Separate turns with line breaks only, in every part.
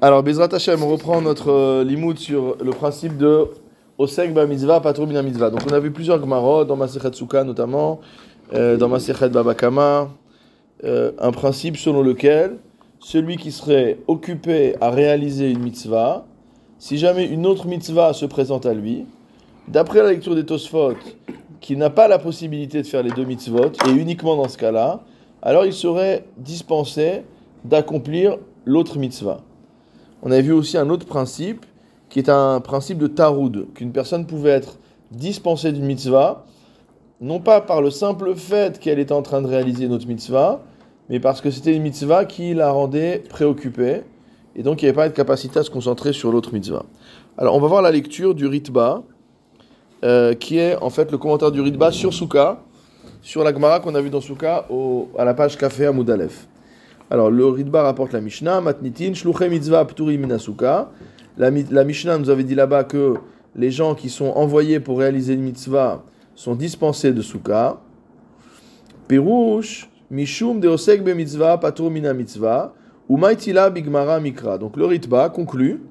Alors, Bezrat Hashem, on reprend notre euh, sur le principe de Osek ba mitzvah, patro mina mitzvah. Donc, on a vu plusieurs Gemarot, dans Masechet Souka notamment, euh, dans Masechet Babakama, euh, un principe selon lequel celui qui serait occupé à réaliser une mitzvah, si jamais une autre mitzvah se présente à lui, d'après la lecture des Tosfot, qui n'a pas la possibilité de faire les deux mitzvot, et uniquement dans ce cas-là, alors il serait dispensé d'accomplir l'autre mitzvah. On a vu aussi un autre principe, qui est un principe de taroud, qu'une personne pouvait être dispensée d'une mitzvah, non pas par le simple fait qu'elle était en train de réaliser une autre mitzvah, mais parce que c'était une mitzvah qui la rendait préoccupée, et donc il n'y avait pas de capacité à se concentrer sur l'autre mitzvah. Alors on va voir la lecture du Ritba, euh, qui est en fait le commentaire du Ritba sur Souka, sur la Gemara qu'on a vu dans Souka à la page Café à Moudalef. Alors le Ritba rapporte la Mishnah, Matnitin, Shluchem Mitzvah Pturi Minasuka. La, Mishnah nous avait dit là-bas que les gens qui sont envoyés pour réaliser une mitzvah sont dispensés de Souka. Pirouche, Mishum de Osek be mitzvah, Patur mina mitzvah, Umaitila bigmara mikra. Donc le Ritba conclut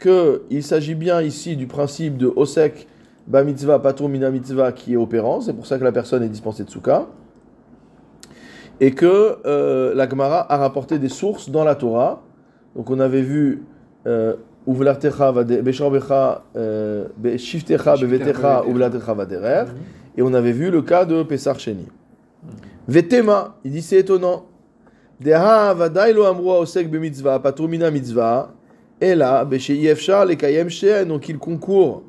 qu'il s'agit bien ici du principe de Osek ba mitzvah, Patur mina mitzvah qui est opérant, c'est pour ça que la personne est dispensée de Souka. Et que euh, la Gemara a rapporté des sources dans la Torah. Donc on avait vu euh, et on avait vu le cas de Pesar Sheni. Vetema, il dit c'est étonnant. Deha vadailo amrua osek be mitzvah, patrumina mitzvah, et là, yefshar le kayem donc il concourt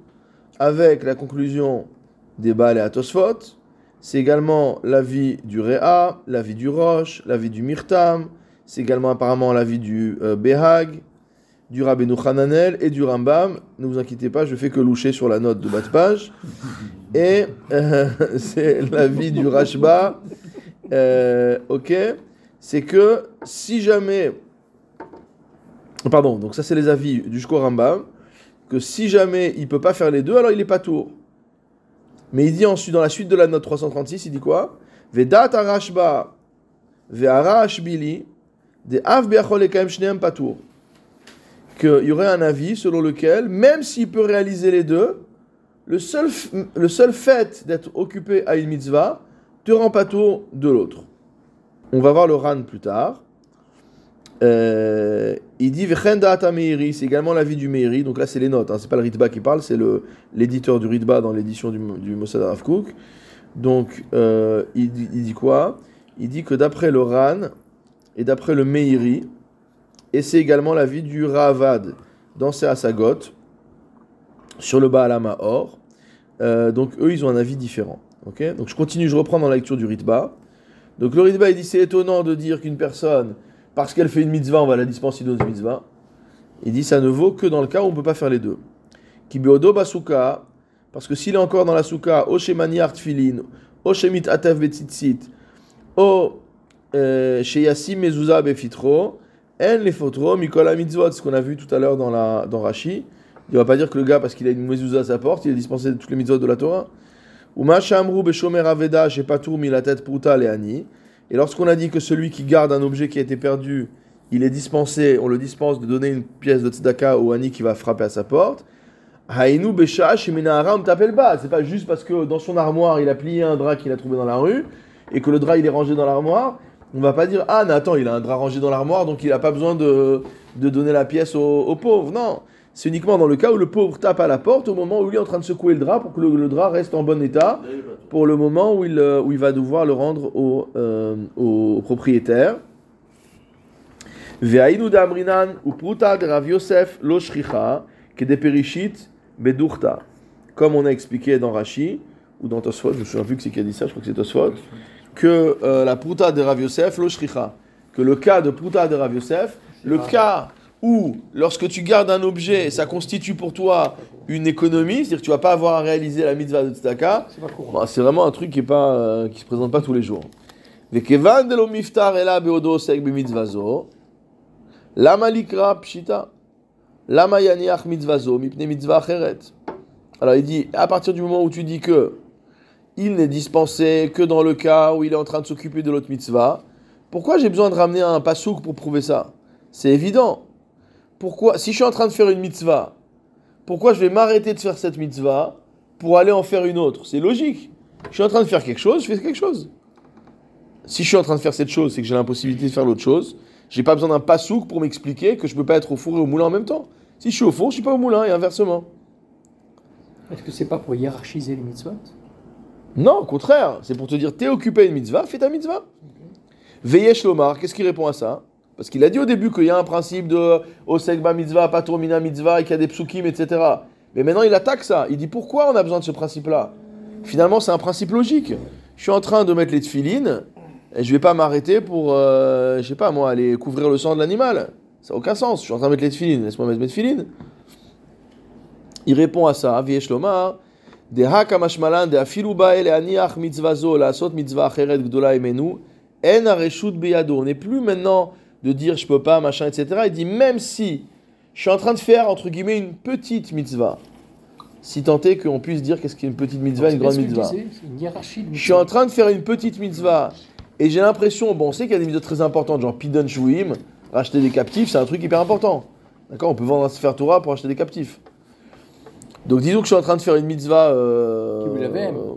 avec la conclusion des Baal et Atosfot. C'est également l'avis du Réa, l'avis du Roche, l'avis du Mirtam, c'est également apparemment l'avis du euh, Behag, du Rabbeinu Hananel et du Rambam. Ne vous inquiétez pas, je fais que loucher sur la note de bas de page. Et euh, c'est l'avis du Rashba. Euh, ok C'est que si jamais. Pardon, donc ça c'est les avis du Shko Rambam. Que si jamais il peut pas faire les deux, alors il n'est pas tour. Mais il dit ensuite, dans la suite de la note 336, il dit quoi? Vedat arashba ve'arashbili de av qu'il y aurait un avis selon lequel, même s'il peut réaliser les deux, le seul, le fait d'être occupé à une mitzvah te rend pas tour de l'autre. On va voir le Ran plus tard. Euh, il dit c'est également l'avis du Meiri. Donc là, c'est les notes. Hein, c'est pas le Ritba qui parle, c'est l'éditeur du Ritba dans l'édition du, Mossad Rav Donc euh, il, dit, quoi? Il dit que d'après le Ran et d'après le Meiri, et c'est également l'avis du Ravad dans Sagot sur le Baalama Or. Euh, donc eux, ils ont un avis différent. ok? Donc je continue, je reprends dans la lecture du Ritba. Donc le Ritba, il dit c'est étonnant de dire qu'une personne, parce qu'elle fait une mitzvah, on va la dispenser d'une mitzvah. Il dit ça ne vaut que dans le cas où on ne peut pas faire les deux. Kibiodo basuka, parce que s'il est encore dans la souka, o shemani artfilin, o shemit atef betzitzit, o euh, sheyasim mezuzah befitro, en les fotro, Mikola mitzvot, ce qu'on a vu tout à l'heure dans, dans Rashi. Il ne va pas dire que le gars, parce qu'il a une mezouza à sa porte, il est dispensé de toutes les mitzvot de la Torah. Ou Amrou Beshomer Aveda, la tête Pruta Leani. Et lorsqu'on a dit que celui qui garde un objet qui a été perdu, il est dispensé, on le dispense de donner une pièce de tzedaka au Ani qui va frapper à sa porte. Haïnou Besha, t'appelle pas. C'est pas juste parce que dans son armoire, il a plié un drap qu'il a trouvé dans la rue et que le drap il est rangé dans l'armoire on va pas dire Ah, mais attends, il a un drap rangé dans l'armoire, donc il n'a pas besoin de, donner la pièce au, pauvre. Non, c'est uniquement dans le cas où le pauvre tape à la porte au moment où il est en train de secouer le drap pour que le, drap reste en bon état pour le moment où il, euh, où il va devoir le rendre au, euh, au propriétaire. damrinan ou pruta de Rav Yosef lo que des perishit bedurta. Comme on a expliqué dans Rashi ou dans Tosfot, je me souviens plus que c'est qui a dit ça, je crois que c'est Tosfot que euh, la pruta de Rav Yosef, lo que le cas de pruta de Rav Yosef, le cas où, lorsque tu gardes un objet, ça constitue pour toi une économie, c'est-à-dire que tu vas pas avoir à réaliser la mitzvah de tzedaka, bah, c'est vraiment un truc qui est pas, euh, qui se présente pas tous les jours. Alors il dit, à partir du moment où tu dis que il n'est dispensé que dans le cas où il est en train de s'occuper de l'autre mitzvah. Pourquoi j'ai besoin de ramener un pasouk pour prouver ça? C'est évident. Pourquoi, si je suis en train de faire une mitzvah, pourquoi je vais m'arrêter de faire cette mitzvah pour aller en faire une autre? C'est logique. Je suis en train de faire quelque chose, je fais quelque chose. Si je suis en train de faire cette chose, c'est que j'ai l'impossibilité de faire l'autre chose. J'ai pas besoin d'un pasouk pour m'expliquer que je peux pas être au four et au moulin en même temps. Si je suis au four, je suis pas au moulin et inversement.
Est-ce que c'est pas pour hiérarchiser les mitzvot?
Non, au contraire, c'est pour te dire t'es occupé à une mitzvah, fais ta mitzvah. Veyesh Lomar, qu'est-ce qu'il répond à ça? Parce qu'il a dit au début qu'il y a un principe de Osekba mitzvah, Paturmina mitzvah, et qu'il y a des psukim, etc. Mais maintenant il attaque ça. Il dit pourquoi on a besoin de ce principe-là? Finalement, c'est un principe logique. Je suis en train de mettre les tefilines, et je vais pas m'arrêter pour, euh, je sais pas moi, aller couvrir le sang de l'animal. Ça n'a aucun sens. Je suis en train de mettre les tefilines, laisse-moi mettre mes tefilines. Il répond à ça, Veyesh Lomar. De hakamashmalan de afilu bael aniach mitzvazo la sot mitzvah gdola emenu en. On n'est plus maintenant de dire je peux pas, machin, etc. Il dit même si je suis en train de faire entre guillemets une petite mitzvah, si tant est qu'on puisse dire qu'est-ce qu'est une petite mitzvah, une grande mitzvah. Je suis en train de faire une petite mitzvah et j'ai l'impression, bon, on sait qu'il y a des mitzvahs très importantes, genre Pidon Shvuim, racheter des captifs, c'est un truc hyper important. D'accord On peut vendre un Sefer Torah pour acheter des captifs. Donc disons que je suis en train de faire une mitzvah. Euh,
vous l'avez,
euh,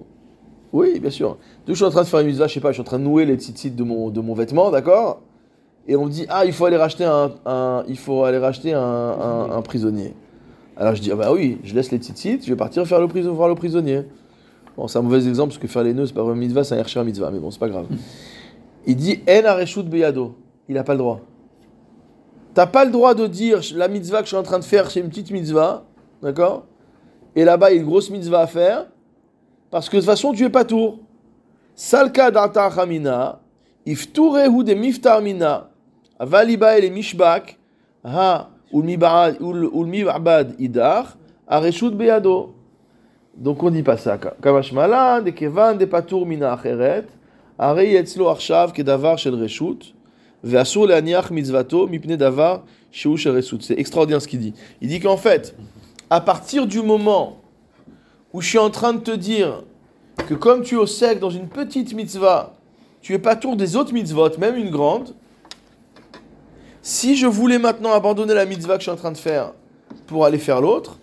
Oui, bien sûr. Donc je suis en train de faire une mitzvah, je sais pas, je suis en train de nouer les tzitzit de mon, de mon vêtement, d'accord? Et on me dit, ah, il faut aller racheter un, un- il faut aller racheter un, un- un prisonnier. Alors je dis, ah bah oui, je laisse les tzitzit, je vais partir faire le, prison, voir le prisonnier. Bon, c'est un mauvais exemple parce que faire les nœuds, c'est pas vraiment mitzvah, c'est un hercher mitzvah, mais bon, c'est pas grave. Il dit En areshut beyado. Il n'a pas le droit. T'as pas le droit de dire la mitzvah que je suis en train de faire, c'est une petite mitzvah, d'accord? Et là-bas, il y a une grosse mitzvah à faire, parce que de toute façon, tu es pas tour. Salka data chamina, ifturehu de miftar mina, avaliba ele mishbak, ha ulmibad ulmibad idar, areshut beyado. Donc on dit pas ça. Kamashmala, de kevan de patur mina acheret, הרי אצלו עכשיו כדבר של רשות, ואסור להניח מצוותו מפני דבר שהוא של רשות. C'est extraordinaire ce qu'il dit. Il dit qu'en fait, à partir du moment où je suis en train de te dire que comme tu es au sec dans une petite mitzvah, tu es pas tour des autres mitzvot, même une grande, si je voulais maintenant abandonner la mitzvah que je suis en train de faire pour aller faire l'autre,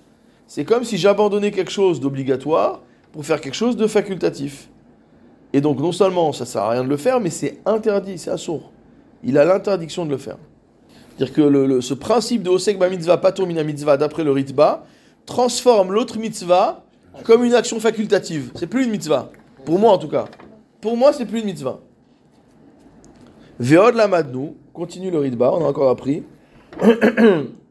c'est comme si j'abandonnais quelque chose d'obligatoire pour faire quelque chose de facultatif. Et donc, non seulement ça sert à rien de le faire, mais c'est interdit, c'est assourd. Il a l'interdiction de le faire. C'est-à-dire que ce principe de Osek mitzvah, patur mina mitzvah, d'après le Ritba, transforme l'autre mitzvah comme une action facultative. C'est plus une mitzvah. Pour moi, en tout cas. Pour moi, c'est plus une mitzvah. Veod lamadnu, continue le Ritba, on a encore appris.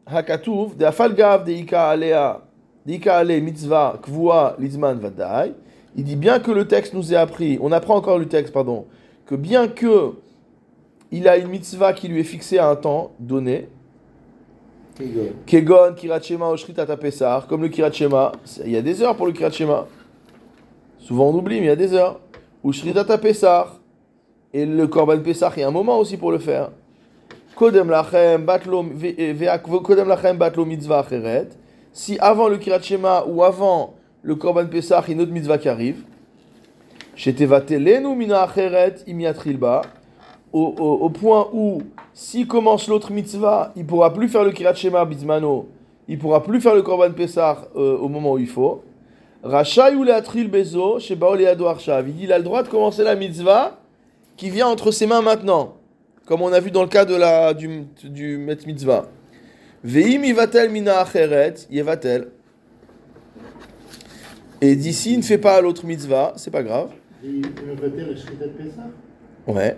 Hakatuv, de afalgav de ika alea, de ika ale mitzvah kvua lizman vadai. Il dit bien que le texte nous ait appris, on apprend encore le texte, pardon, que bien que il a une mitzvah qui lui est fixée à un temps donné, Kegon, Kirat Shema, Oshrit Ata Pesach, comme le Kirat Shema, c'est- il y a des heures pour le Kirat Shema. Souvent on oublie, mais il y a des heures. Oshrit Ata Pesach, et le Korban Pesach, il y a un moment aussi pour le faire. Si avant le Kirat Shema ou avant le Korban Pesach, il y a une autre mitzvah qui arrive, au, au, au point où, s'il commence l'autre mitzvah, il pourra plus faire le Kirat Shema bizmano, il pourra plus faire le Korban Pesach euh, au moment où il faut. Rachai ou leatril bezo, shebao leado arshav. Il dit, il a le droit de commencer la mitzvah qui vient entre ses mains maintenant, comme on a vu dans le cas de la, du, du Met Mitzvah. Veim ivatel mina acheret, yevatel. Et d'ici, il ne fait pas l'autre mitzvah, c'est pas grave. Ouais.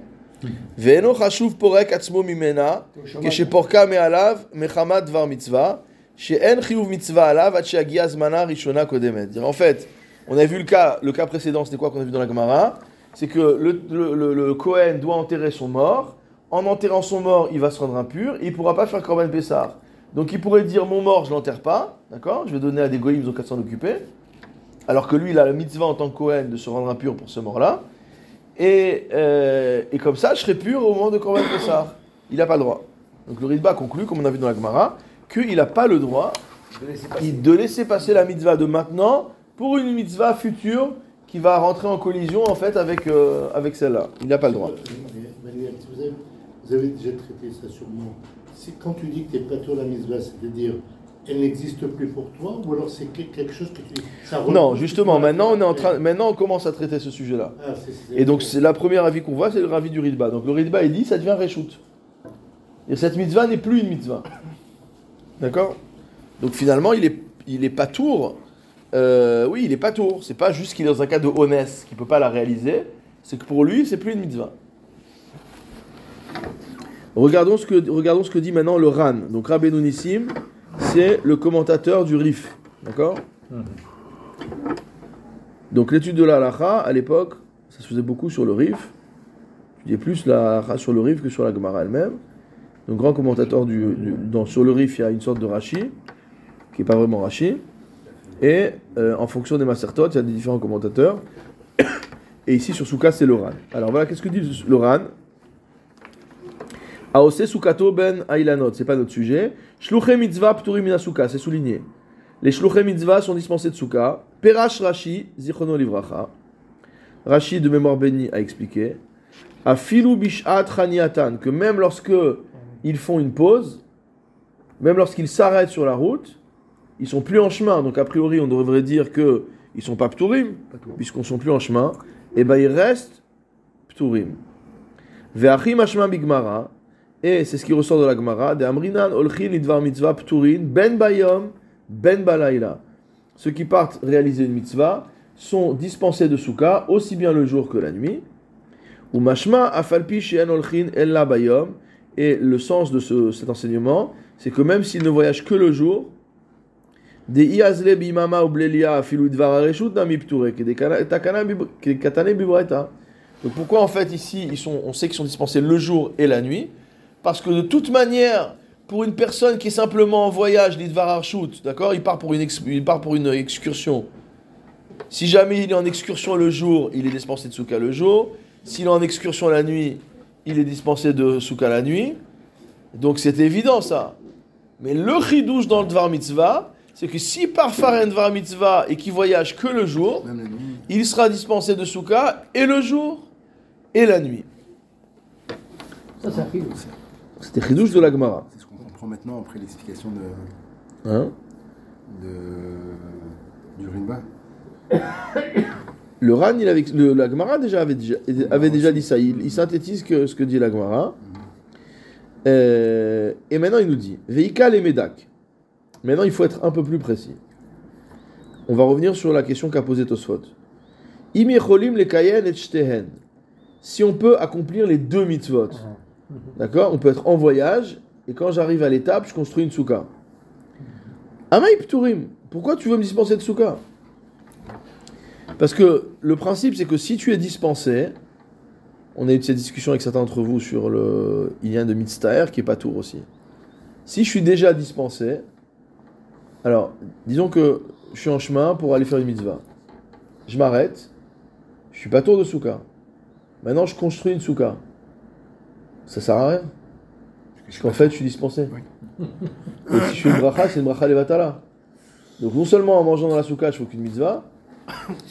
ואינו חשוב פורק עצמו ממנה, כשפורקה מעליו מחמת דבר מצווה, שאין חיוב מצווה עליו עד שיגיע זמנה הראשונה קודמת. En fait, on a vu le cas, le cas précédent, c'était quoi qu'on a vu dans la Gemara C'est que le, le, le, le Kohen doit enterrer son mort. en enterrant son mort, il va se rendre impur et il ne pourra pas faire Korban Pessar. Donc il pourrait dire Mon mort, je l'enterre pas, d'accord? Je vais donner à des goïms, ils ont qu'à s'en occuper. Alors que lui, il a la mitzvah en tant que de se rendre impur pour ce mort-là. Et, euh, et comme ça, je serai pur au moment de Korban Pessah. Il n'a pas le droit. Donc le Ritba conclut, comme on a vu dans la Gemara, qu'il n'a pas le droit de laisser passer la mitzvah de maintenant pour une mitzvah future qui va rentrer en collision en fait avec, euh, avec celle-là. Il n'a pas le droit.
Vous avez, déjà traité ça sûrement. c'est quand tu dis que tu es pas la mitzvah, c'est-à-dire elle n'existe plus pour toi ou alors c'est que- quelque chose que tu. ça
Non, justement, maintenant on est en train, maintenant on commence à traiter ce sujet-là.
Ah,
Et donc c'est la première avis qu'on voit, c'est le avis du Ritba. Donc le Ritba il dit ça devient Reshoot. Et cette mitzvah n'est plus une mitzvah. D'accord? Donc finalement il est, il est pas tour. Euh, oui, il est pas tour. C'est pas juste qu'il est dans un cas de honnête qu'il peut pas la réaliser. C'est que pour lui c'est plus une mitzvah. Regardons ce que, regardons ce que dit maintenant le Ran. Donc Rabbeinu Nissim, c'est le commentateur du Rif. D'accord? Donc l'étude de la halacha, à l'époque, ça se faisait beaucoup sur le Rif. Tu dis plus la sur le Rif que sur la Gemara elle-même. Donc grand commentateur du, sur le Rif, il y a une sorte de Rashi, qui n'est pas vraiment Rashi. Et euh, en fonction des Masertot, il y a des différents commentateurs. Et ici sur Souka, c'est le Ran. Alors voilà, qu'est-ce que dit le Ran? Aose Sukato ben Ailanot, c'est pas notre sujet. Shluche mitzvah pturim min Souka, c'est souligné. Les shluche mitzvah sont dispensés de Souka. Perash Rashi, zichrono livracha. Rashi de mémoire béni a expliqué. Afilu bishat chaniatan, que même lorsque ils font une pause, même lorsqu'ils s'arrêtent sur la route, ils sont plus en chemin. Donc a priori, on devrait dire que ils sont pas pturim, puisqu'on sont plus en chemin. Et ben ils restent pturim. Ve'achim ashma bigmara, et c'est ce qui ressort de la Gemara, de Amrinan olchin lidvar mitzvah pturin, ben bayom, ben balayla. Ceux qui partent réaliser une mitzvah sont dispensés de souka aussi bien le jour que la nuit. Ou mashma afalpi she'en olchin ella bayom. Et le sens de ce- cet enseignement, c'est que même s'ils ne voyagent que le jour, des iazle bimama ou blelia afilu dvar areshut nami pture, que des kana- takana bib- que des katane bibraita. Donc pourquoi en fait ici ils sont, on sait qu'ils sont dispensés le jour et la nuit? Parce que de toute manière, pour une personne qui est simplement en voyage, l'idvar arshut, d'accord, il part pour une ex- il part pour une excursion. Si jamais il est en excursion le jour, il est dispensé de souka le jour. S'il est en excursion la nuit, il est dispensé de souka la nuit. Donc c'est évident ça. Mais le chidouche dans le dvar mitzvah, c'est que s'il part faire un dvar mitzvah et qu'il voyage que le jour, il sera dispensé de souka et le jour et la nuit.
Ça, ça.
C'était chidouche de la Gemara.
C'est ce qu'on comprend maintenant après l'explication de,
Hein
de, du Rimba.
Le Ran, il avait, le, la Gemara déjà avait déjà, avait déjà dit ça. Il, il synthétise que, ce que dit la Gemara. Euh, et maintenant, il nous dit Veikal et Medak. Maintenant, il faut être un peu plus précis. On va revenir sur la question qu'a posée Tosfot. Im yecholim le kayen et shtehen. Si on peut accomplir les deux mitzvot, d'accord? On peut être en voyage et quand j'arrive à l'étape, je construis une souka. Amaï pturim. Pourquoi tu veux me dispenser de souka? Parce que le principe, c'est que si tu es dispensé, on a eu cette discussion avec certains d'entre vous sur le lien de Mitztaher qui est pas tour aussi. Si je suis déjà dispensé, alors disons que je suis en chemin pour aller faire une mitzvah. Je m'arrête, je suis pas tour de souka. Maintenant, je construis une souka. Ça sert à rien. Parce qu'en fait, je suis dispensé.
Oui.
Et si je fais une bracha, c'est une bracha levatala. Donc non seulement en mangeant dans la souka, je fais qu'une mitzvah,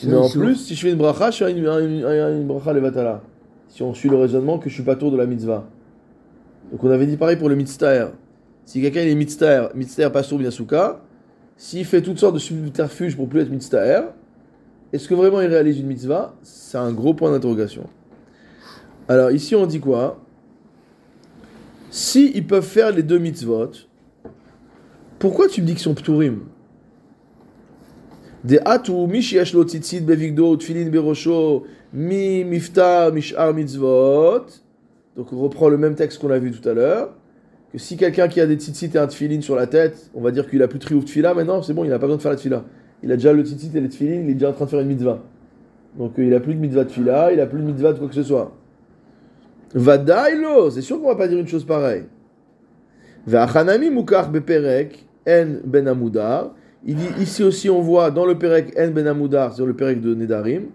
mais en plus, si je fais une bracha, je fais une, une, bracha levatala. Si on suit le raisonnement que je suis pas tour de la mitzvah. Donc on avait dit pareil pour le mitztaher. Si quelqu'un est mitztaher, mitztaher pas sourd souka, s'il fait toutes sortes de subterfuges pour plus être mitztaher, est-ce que vraiment il réalise une mitzvah? C'est un gros point d'interrogation. Alors ici on dit quoi? Si ils peuvent faire les deux mitzvot, pourquoi tu me dis qu'ils sont pturim Des atou, mi lo tzitzit bevigdo, tfilin berosho, mi mifta, mishar mitzvot. Donc on reprend le même texte qu'on a vu tout à l'heure. Que si quelqu'un qui a des tzitzit et un tfilin sur la tête, on va dire qu'il a plus de triouf tfila maintenant, c'est bon, il n'a pas besoin de faire la tfila. Il a déjà le tzitzit et les tfilin, il est déjà en train de faire une mitzvah. Donc euh, il a plus de mitzvah de tfila, il a plus de mitzvah de quoi que ce soit. Vadailo, c'est sûr qu'on va pas dire une chose pareille. Va'achanami mukach beperek en ben amudar. Il dit ici aussi on voit dans le perek en ben amudar, c'est le perek de Nedarim,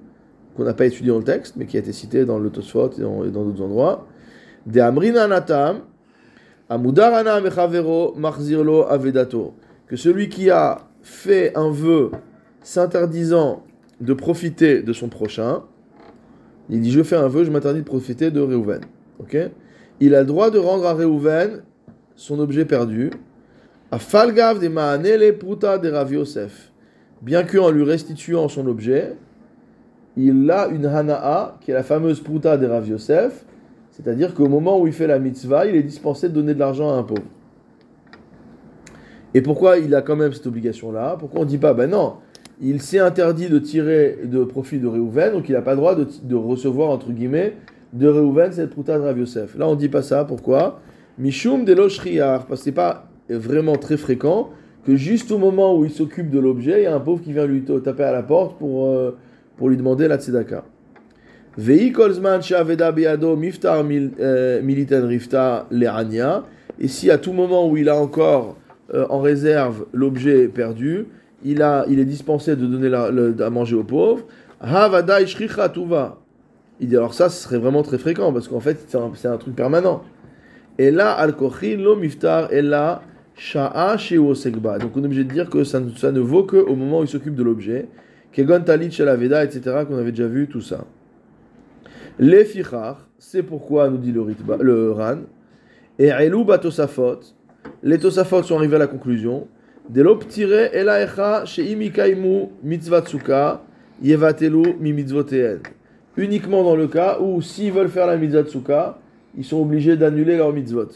qu'on n'a pas étudié dans le texte, mais qui a été cité dans le Tosfot et dans d'autres endroits. De amrina natam, amudar ana machzirlo avedato. Que celui qui a fait un vœu s'interdisant de profiter de son prochain, il dit Je fais un vœu, je m'interdis de profiter de Réhouven. Il a le droit de rendre à Réhouven son objet perdu. A falgav de maanele pruta de Rav Yosef. Bien qu'en lui restituant son objet, il a une hana'a, qui est la fameuse pruta de Rav Yosef, c'est-à-dire qu'au moment où il fait la mitzvah, il est dispensé de donner de l'argent à un pauvre. Et pourquoi il a quand même cette obligation-là? Pourquoi on ne dit pas, ben non, il s'est interdit de tirer de profit de Réhouven, donc il n'a pas le droit de, recevoir, entre guillemets, de Réhouven cette pruta de Rav Yosef. Là, on ne dit pas ça, pourquoi? Mishum de l'oshriar, parce que c'est pas vraiment très fréquent que juste au moment où il s'occupe de l'objet, il y a un pauvre qui vient lui taper à la porte pour, euh, pour lui demander la tzedaka. Vei kolzman she'aveda beyado miftar euh, militen rifta le'ania. Et si à tout moment où il a encore euh, en réserve l'objet perdu, il, a, il est dispensé de donner la- à manger aux pauvres, havada ishricha tuva. Il dit alors ça, ce serait vraiment très fréquent parce qu'en fait, c'est un, truc permanent. Et là, al lo miftar, et là, sha'a sekba. Donc on est obligé de dire que ça, ne- vaut qu'au moment où il s'occupe de l'objet. Kegon talit aveda, etc., qu'on avait déjà vu, tout ça. Les c'est pourquoi nous dit le, ritba, le ran. Et elou batosafot, les tosafot sont arrivés à la conclusion. Uniquement dans le cas où s'ils veulent faire la mitzvatsuka, ils sont obligés d'annuler leur mitzvot.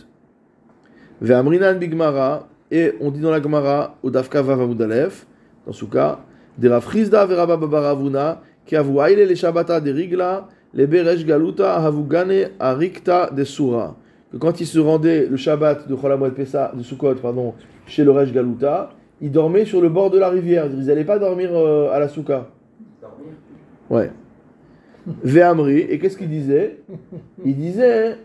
Ve'amrinan bigmara, et on dit dans la Gemara, au Dafka Vavamudalef, dans ce cas, de Rav Chizda veraba babaravuna, qui avu aile le Shabbata de Rigla, le Beresh Galuta havugane arikta de Sura. Que quand ils se rendaient le Shabbat de Cholamoued Pessa, de Sukkot, pardon, chez le Resh Galuta, ils dormaient sur le bord de la rivière. Ils n'allaient pas dormir euh, à la Souka. Ouais. Ve'amri, et qu'est-ce qu'il disait? Il disait.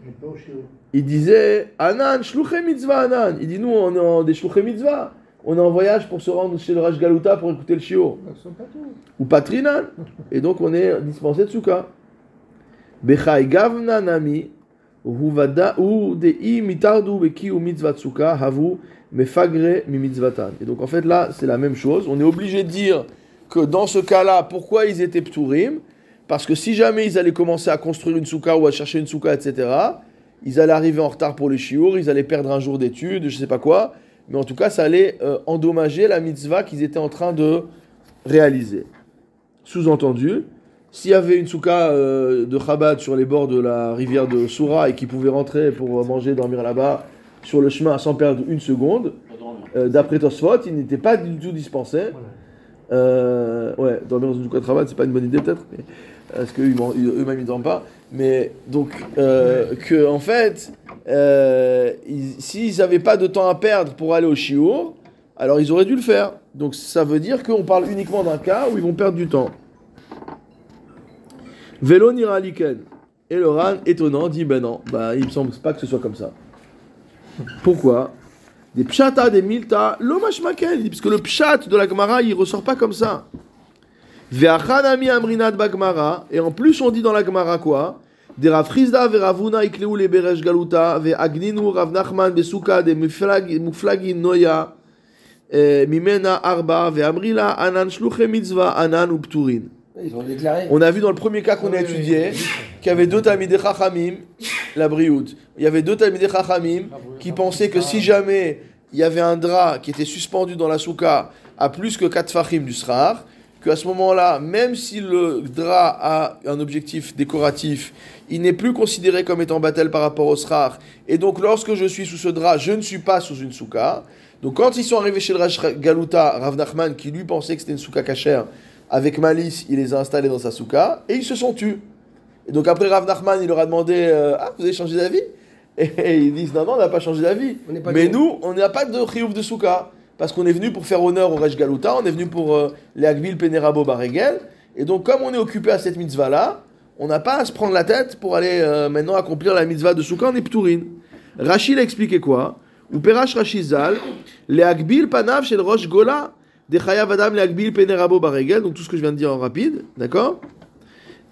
Il disait Anan, shluché mitzvah Anan. Il dit Nous, on est en- des mitzvah. On est en voyage pour se rendre chez le Raj Galuta pour écouter le
tous.
Ou Patrinan. Et donc, on est dispensé de souka. Bechai gavna nami. Huvada ou dei mitardu beki ou mitzvah tsuka havu mefagre mi mitzvatan. Et donc, en fait, là, c'est la même chose. On est obligé de dire que dans ce cas-là, pourquoi ils étaient pturim Parce que si jamais ils allaient commencer à construire une souka ou à chercher une souka, etc., ils allaient arriver en retard pour les chiours, ils allaient perdre un jour d'études, je sais pas quoi, mais en tout cas, ça allait euh, endommager la mitzvah qu'ils étaient en train de réaliser. Sous-entendu, s'il y avait une souka euh, de Chabad sur les bords de la rivière de Soura et qui pouvait rentrer pour manger, dormir là-bas sur le chemin sans perdre une seconde, euh, d'après Tosfot, il n'était pas du tout dispensé. Euh, ouais, dormir dans une de Chabad, c'est pas une bonne idée peut-être, mais parce qu'eux-mêmes ils dorment pas. Mais donc, euh, que en fait, euh, ils- s'ils n'avaient pas de temps à perdre pour aller au chiour, alors ils auraient dû le faire. Donc ça veut dire qu'on parle uniquement d'un cas où ils vont perdre du temps. Vélo nira liken. Et le ran, étonnant, dit ben non, bah, il me semble pas que ce soit comme ça. Pourquoi? Des pshata, des milta, l'omashmaken. Il dit, Parce que le pshat de la Gemara, il ressort pas comme ça. Ve'achanami amrinat bagmara. Et en plus, on dit dans la Gemara quoi? Des Chizda ve'ravuna ikleu le beresh galuta ve'agninu Rav Nachman besuka de muflag- muflagin noya eh, mimena arba ve'amrila anan shluche mitzvah anan upturin.
Ils ont déclaré.
On a vu dans le premier cas qu'on a
Oui, oui,
étudié
oui.
qu'il y avait deux Talmidei Chachamim, la Briout. Il y avait deux Talmidei Chachamim qui pensaient que si jamais il y avait un drap qui était suspendu dans la souka à plus que 4 fachim du srar, qu'à ce moment-là, même si le drap a un objectif décoratif, il n'est plus considéré comme étant battel par rapport au srar. Et donc, lorsque je suis sous ce drap, je ne suis pas sous une souka. Donc, quand ils sont arrivés chez le Rav Galuta, Rav Nachman, qui lui pensait que c'était une souka cachère, avec malice, il les a installés dans sa souka et ils se sont tus. Et donc après Rav Nachman, il leur a demandé euh, Ah, vous avez changé d'avis? Et ils disent Non, non, on n'a pas changé d'avis. Mais nous, on n'a pas de chiouf de souka. Parce qu'on est venu pour faire honneur au Rej Galuta, on est venu pour euh, les Agvil Penerabo Baregel. Et donc, comme on est occupé à cette mitzvah-là, on n'a pas à se prendre la tête pour aller euh, maintenant accomplir la mitzvah de souka en Epturin. Rachid a expliqué quoi? Ou Perash Rachizal, les Agbil Panav chez le Rosh Gola, des Chayav Adam, les Agbil Penerabo Baregel, donc tout ce que je viens de dire en rapide, d'accord?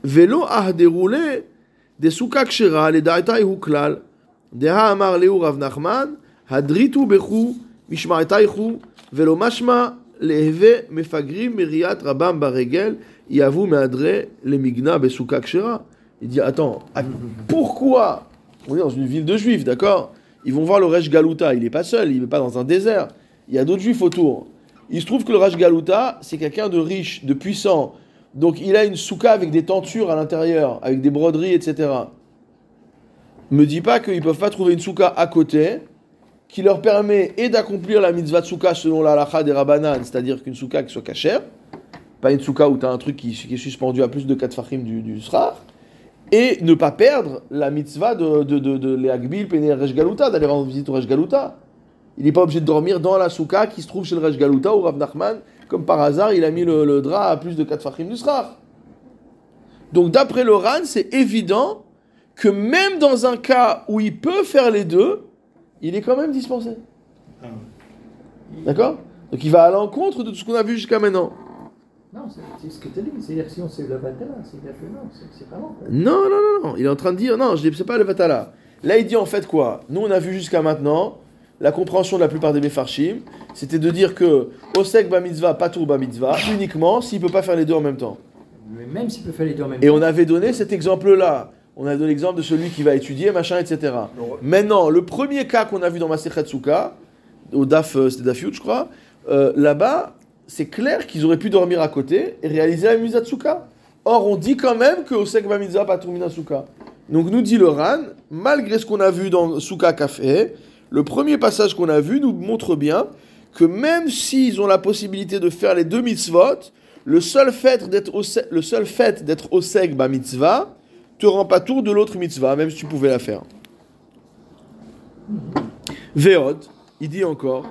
Velo ah déroulé des souka kshera, les daïtaï hu klal, des ha amar leu Rav Nachman, hadritu bechu, mishmaetaichu, velo mashma, lehve mefagrim meriat rabam baregel, yavu meadre le migna besouka kshera. Il dit, attends, à- pourquoi? On est dans une ville de juifs, d'accord? Ils vont voir le Resh Galuta. Il n'est pas seul, il n'est pas dans un désert. Il y a d'autres juifs autour. Il se trouve que le Resh Galuta, c'est quelqu'un de riche, de puissant. Donc il a une souka avec des tentures à l'intérieur, avec des broderies, etc. Me dis pas qu'ils peuvent pas trouver une souka à côté qui leur permet et d'accomplir la mitzvah de souka selon la halakha des Rabbanan, c'est-à-dire qu'une souka qui soit cachère, pas une souka où tu as un truc qui, est suspendu à plus de 4 fachim du, du et ne pas perdre la mitzvah de, de, de, de Galuta, d'aller rendre visite au Resh Galuta. Il n'est pas obligé de dormir dans la souka qui se trouve chez le Resh Galuta ou Rav Nachman, comme par hasard, il a mis le, le drap à plus de 4 fachim du. Donc d'après le RAN, c'est évident que même dans un cas où il peut faire les deux, il est quand même dispensé. D'accord? Donc il va à l'encontre de tout ce qu'on a vu jusqu'à maintenant.
Non, c'est ce que tu as dit. C'est-à-dire si on sait le Vatala, non, c'est vraiment.
Non, non, non, non. Il est en train de dire, non, je dis, c'est pas le Vatala. Là, il dit en fait quoi? Nous, on a vu jusqu'à maintenant, la compréhension de la plupart des Mefarshim, c'était de dire que Osek ba mitzvah, Patour ba mitzvah, uniquement s'il peut pas faire les deux en même temps.
Mais même s'il peut faire les deux en même
Et
temps.
on avait donné cet exemple-là. On a donné l'exemple de celui qui va étudier, machin, etc. Maintenant, le premier cas qu'on a vu dans Masechet Souka, au DAF, euh, c'était DAF Yud, je crois, euh, là-bas, c'est clair qu'ils auraient pu dormir à côté et réaliser la Souka. Or, on dit quand même que Osek va Mitzvah pas Mina Souka. Donc, nous dit le Ran, malgré ce qu'on a vu dans Souka Café, le premier passage qu'on a vu nous montre bien que même s'ils ont la possibilité de faire les deux mitzvot, le seul fait d'être ose- le seul fait d'être oseg ba mitzvah te rend pas tour de l'autre mitzvah, même si tu pouvais la faire. Veod, il dit encore,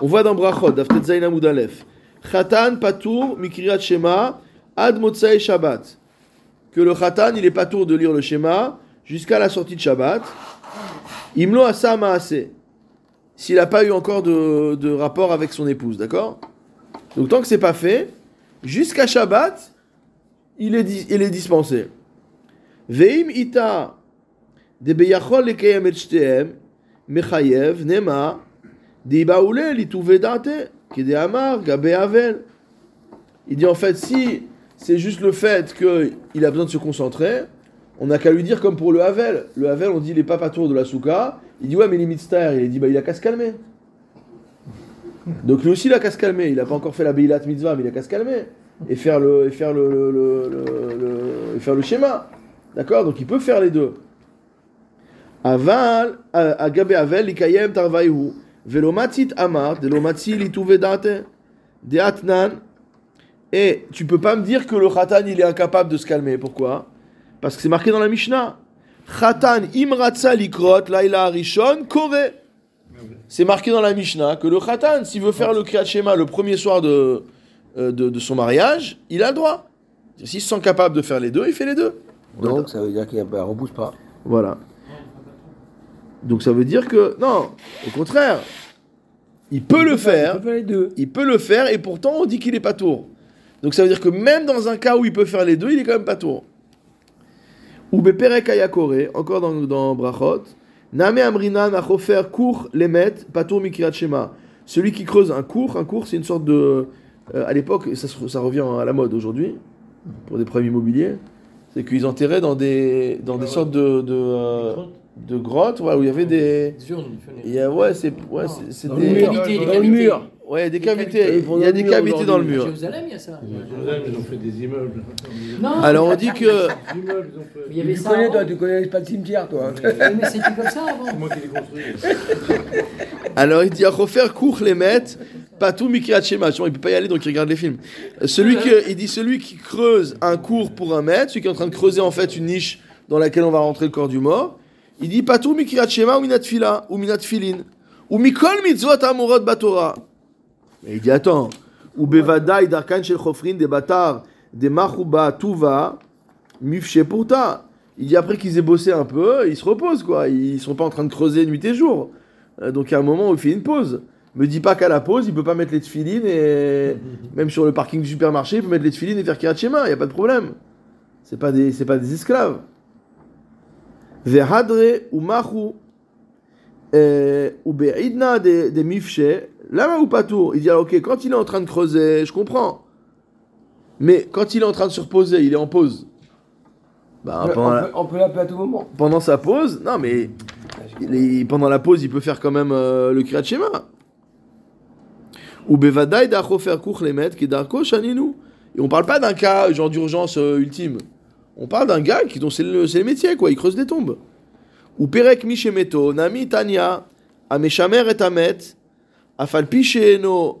on voit dans Brachot, Daftet Zayin Aleph, Chatan patour mikriyat shema ad motzai Shabbat. Que le Chatan, il est patour de lire le Shema jusqu'à la sortie de Shabbat. Imlo asa maase. S'il n'a pas eu encore de, de rapport avec son épouse, d'accord? Donc tant que c'est pas fait, jusqu'à Shabbat, il est, il est dispensé. Veim ita de beyachol lekayem et shtehem mechayev nema de baoule litouve date kede amar gabe. Il dit en fait si c'est juste le fait qu'il a besoin de se concentrer, on n'a qu'à lui dire comme pour le Havel. Le Havel, on dit il est de la souka. Il dit ouais mais les mitzvahs, il dit bah il a qu'à se calmer. Donc lui aussi il a qu'à se calmer. Il a pas encore fait la Beilat mitzvah mais il a qu'à se calmer et faire le et faire le, le, et faire le schéma. D'accord? Donc il peut faire les deux. Aval à Gabe Avel likayem tarvaihu velomatzit amar de lomatzi litouve date de atnan et tu peux pas me dire que le khatan il est incapable de se calmer. Pourquoi? Parce que c'est marqué dans la Mishnah. Khatan imratza likrot laila rishon kore. C'est marqué dans la Mishnah que le khatan, s'il veut faire le kriyat shema le premier soir de, euh, de, de son mariage, il a le droit. S'il se sent capable de faire les deux, il fait les deux.
Donc ça veut dire qu'il ne repousse pas.
Voilà. Donc ça veut dire que non, au contraire, il peut le faire.
Il peut faire les deux.
Il peut le faire et pourtant on dit qu'il est pas tour. Donc ça veut dire que même dans un cas où il peut faire les deux, il est quand même pas tour. Ou beperek ayakore, encore dans, dans Brachot, Name amrina nachofer cour lemet patour mikirat shema. Celui qui creuse un cours, un cours c'est une sorte de. euh, à l'époque, ça, ça revient à la mode aujourd'hui, pour des problèmes immobiliers, c'est qu'ils enterraient dans des, dans des sortes de, de, euh, de grottes voilà, où il y avait des.
Des urnes, il
y a, ouais, c'est ouais,
Dans
des-
Dans le mur.
Ouais, des
Des
cavités. Il y a des
le
cavités dans le mur.
Jérusalem, il y a ça.
Jérusalem, ils ont fait des immeubles.
Non,
Alors on dit que.
Il y avait
Tu
ça.
connais,
avant.
toi, tu connais pas de cimetière, toi.
Mais c'était comme ça avant.
C'est moi qui l'ai construit.
Alors il dit à refaire court les mettre, pas tout Mikirat Shema. Il peut pas y aller donc il regarde les films. Celui que, il dit celui qui creuse un cours pour un mètre, celui qui est en train de creuser en fait une niche dans laquelle on va rentrer le corps du mort. Il dit pas tout Mikirat Shema ou Minat Fila ou Minat Filin ou Mikol Mitzvot Amorot Batora. Et il dit attends. Ou Bevadai Darkan Shel Chofrin des Batar des Machuba Tuva Mifche Pourta. Il dit après qu'ils aient bossé un peu, ils se reposent quoi. Ils sont pas en train de creuser nuit et jour. Euh, donc il y a un moment où il fait une pause. Me dis pas qu'à la pause, il peut pas mettre les tefilines et même sur le parking du supermarché, il peut mettre les tefilines et faire kirat shema, il y a pas de problème. C'est pas des c'est pas des esclaves. Vehadre ou mahu ou be'idna des des mifshe, lama ou patour. Il dit alors, OK, quand il est en train de creuser, je comprends. Mais quand il est en train de se reposer, il est en pause. Bah,
On peut-
la-
l'appeler à tout moment.
pendant sa pause, non mais Les- pendant la pause, il peut faire quand même euh, le Kriyat Shema. Ou bevadai d'achofer lemet qui darko shaninu. Et on parle pas d'un cas genre d'urgence euh, ultime. On parle d'un gars qui dont c'est le, c'est le métier quoi, il creuse des tombes. Ou perek mishemeto nami tanya ameshamer et amet afalpi sheeno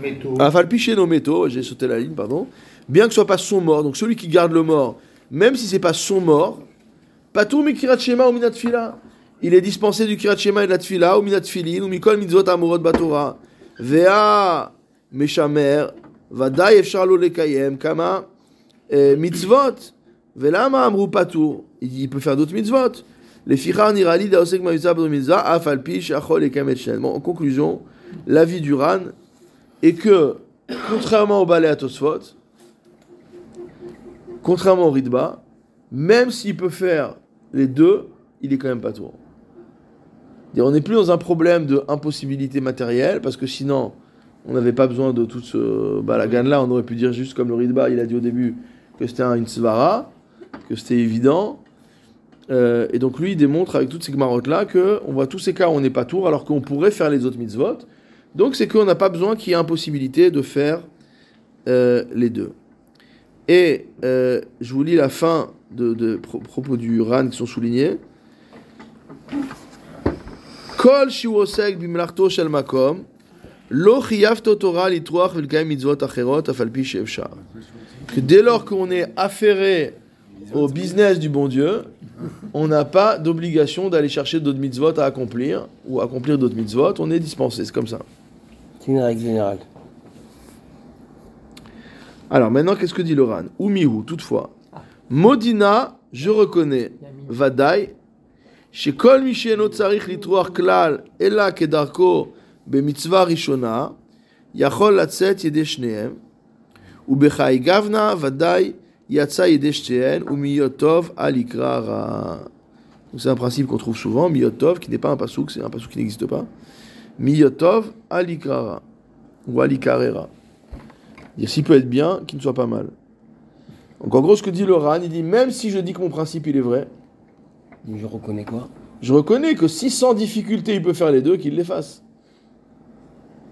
Métaux.
afalpi sheeno meto, j'ai sauté la ligne pardon. Bien que ce soit pas son mort, donc celui qui garde le mort, même si c'est pas son mort, patou mi kirat shema ou minat fila. Il est dispensé du kirat shema et de la tfila ou minat filin ou mikol mitzvot amorot batora. Vea meshamer vadai efshar lo lekayem kama eh, mitzvot. Velama amru patur. Il il peut faire d'autres mitzvot. Les fichar nirali daosek mitzvah afalpi shachol et shen. Bon, en conclusion, l'avis du Ran est que, contrairement au balai à Tosfot, contrairement au Ritba, même s'il peut faire les deux, il est quand même pas tour. On n'est plus dans un problème de impossibilité matérielle, parce que sinon, on n'avait pas besoin de tout ce balagan-là. On aurait pu dire juste comme le Ritba, il a dit au début que c'était un- une svara, que c'était évident. Euh, et donc lui, il démontre avec toutes ces marottes-là que on voit tous ces cas où on n'est pas tour, alors qu'on pourrait faire les autres mitzvot. Donc c'est qu'on n'a pas besoin qu'il y ait impossibilité de faire euh, les deux. Et euh, je vous lis la fin de, de pro- propos du RAN qui sont soulignés. Que dès lors qu'on est affairé au business du bon Dieu, on n'a pas d'obligation d'aller chercher d'autres mitzvot à accomplir ou accomplir d'autres mitzvot, on est dispensé, c'est comme ça.
C'est une règle générale.
Alors maintenant, qu'est-ce que dit le Ran Umihu, toutefois. Modina, je reconnais. Vadaï. Chez Kol Misheno Tsarich Klal, Ela Kedarko, Bemitzvah Rishona, Yachol Latzet Yede Shneem, Ubechai Gavna, Vadaï, Yatsa Yede Shteen, Umiyotov Alikra Ra. Donc c'est un principe qu'on trouve souvent, Miyotov, qui n'est pas un pasouk, c'est un pasouk qui n'existe pas. Miyotov Alikrara, ou Alikarera. S'il peut être bien, qu'il ne soit pas mal. Donc en gros, ce que dit le Ran, il dit même si je dis que mon principe il est vrai,
je reconnais quoi?
je reconnais que si sans difficulté il peut faire les deux, qu'il les fasse.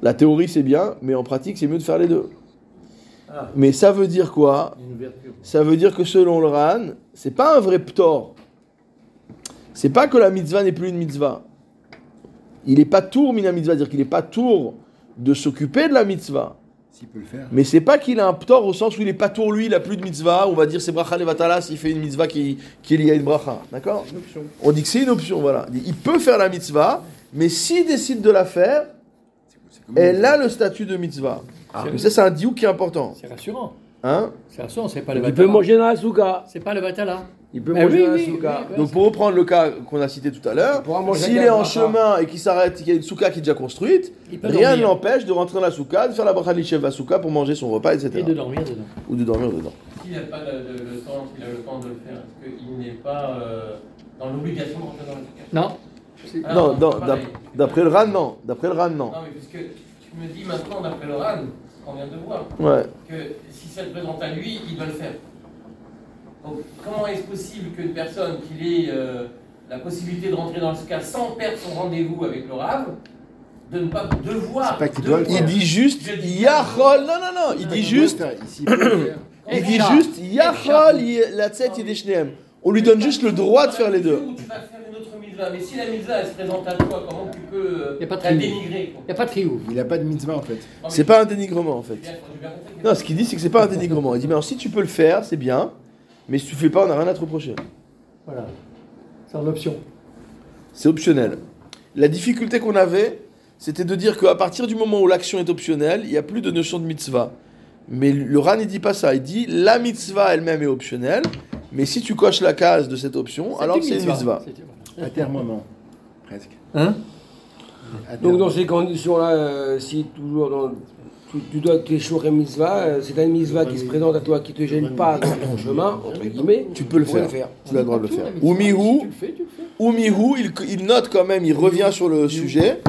La théorie c'est bien, mais en pratique c'est mieux de faire les deux.
Ah.
Mais ça veut dire quoi. Ça veut dire que selon le Ran, c'est pas un vrai ptor. C'est pas que la mitzvah n'est plus une mitzvah. Il est pas tour mina mitzvah, c'est-à-dire qu'il est pas tour de s'occuper de la mitzvah.
S'il peut le faire.
Mais c'est pas qu'il a un ptor au sens où il est pas tour lui, il a plus de mitzvah. On va dire c'est bracha levatala s'il fait une mitzvah qui, qui est liée à une bracha. D'accord
Une option.
On dit que c'est une option, voilà. Il peut faire la mitzvah, mais s'il décide de la faire,
C'est- c'est comme
elle a le statut de mitzvah. Mais ça, c'est un diouk qui est important.
C'est rassurant.
Hein
C'est rassurant, c'est pas le
Il peut manger dans la souka.
C'est pas le batala.
Il peut
Ah
manger
oui,
dans la
oui,
souka.
oui, oui.
Donc, pour reprendre le cas qu'on a cité tout à l'heure, s'il
la
est en
bracha.
chemin et qu'il s'arrête, qu'il y a une souka qui est déjà construite, rien ne l'empêche de rentrer dans la souka, de faire la bracha de l'ishev souka pour manger son repas, etc.
Et de dormir dedans.
Ou de dormir dedans.
S'il n'a pas le, le- le temps, s'il a le temps de le faire, est-ce qu'il n'est pas euh, dans l'obligation de rentrer dans l'éducation
Non.
Ah,
Non, d'après le RAN, non. D'après le RAN, non.
Non, mais puisque tu me dis maintenant, d'après le RAN, qu'on vient de voir,
Ouais.
que si ça se présente à lui, il doit le faire. Donc, comment est-ce possible qu'une personne qui ait euh, la possibilité de rentrer dans le cas sans perdre son rendez-vous avec le Rav, de ne pas devoir.
C'est pas qu'il doit
devoir-
Il dit juste Yachol. Non, non, non. Il dit juste.
Il.
Il dit juste Yachol la tête et On lui donne juste le droit de faire les deux.
Mitzvah, mais si la mitzvah elle se présente à toi, comment tu peux euh,
Y a pas de
la dénigrer quoi
Il n'y a pas de trio.
Il n'a pas de mitzvah en fait.
Non,
C'est pas un dénigrement en fait. Non, ce qu'il dit, c'est que c'est pas un dénigrement. Il dit, mais alors si tu peux le faire, c'est bien. Mais si tu fais pas, on n'a rien à te reprocher.
Voilà. C'est en option.
C'est optionnel. La difficulté qu'on avait, c'était de dire qu'à partir du moment où l'action est optionnelle, il n'y a plus de notion de mitzvah. Mais le Ran, il dit pas ça. Il dit la mitzvah elle-même est optionnelle. Mais si tu coches la case de cette option, alors c'est une mitzvah.
C'est-
À terme, non. Presque.
Hein
Donc dans ces conditions-là, euh, si toujours dans, tu, tu dois tes et mitzvah, euh, c'est une mitzvah qui se présente à toi, qui te gêne pas dans ton chemin, entre guillemets,
Tu peux le faire. Tu as le droit de le faire. Ou
Tu
mihu,
le fais, tu le fais.
ou mihu, il, il note quand même, il revient sur le sujet.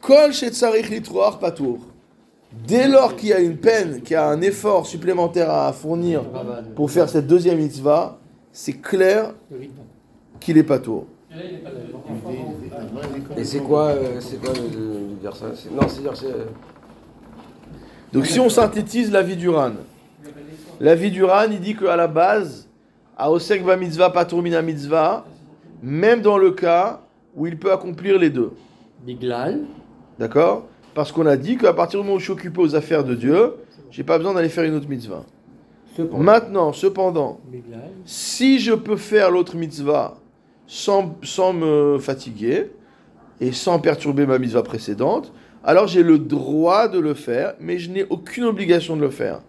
Kol litroar patour. Dès lors qu'il y a une peine, qu'il y a un effort supplémentaire à fournir pour faire cette deuxième mitzvah, c'est clair qu'il est pas tour.
Et
c'est quoi, euh, c'est quoi de, dire ça C'est- Non, c'est dire c'est. euh,
Donc si on synthétise la vie du Ran, la vie du Ran, il dit qu'à la base, à Osek va mitzvah, patur mina mitzvah, même dans le cas où il peut accomplir les deux.
Biglal.
D'accord? Parce qu'on a dit qu'à partir du moment où je suis occupé aux affaires de Dieu, j'ai pas besoin d'aller faire une autre mitzvah.
Cependant.
Maintenant, cependant,
Biglal.
si je peux faire l'autre mitzvah sans, sans me fatiguer et sans perturber ma mitzvah précédente, alors j'ai le droit de le faire, mais je n'ai aucune obligation de le faire.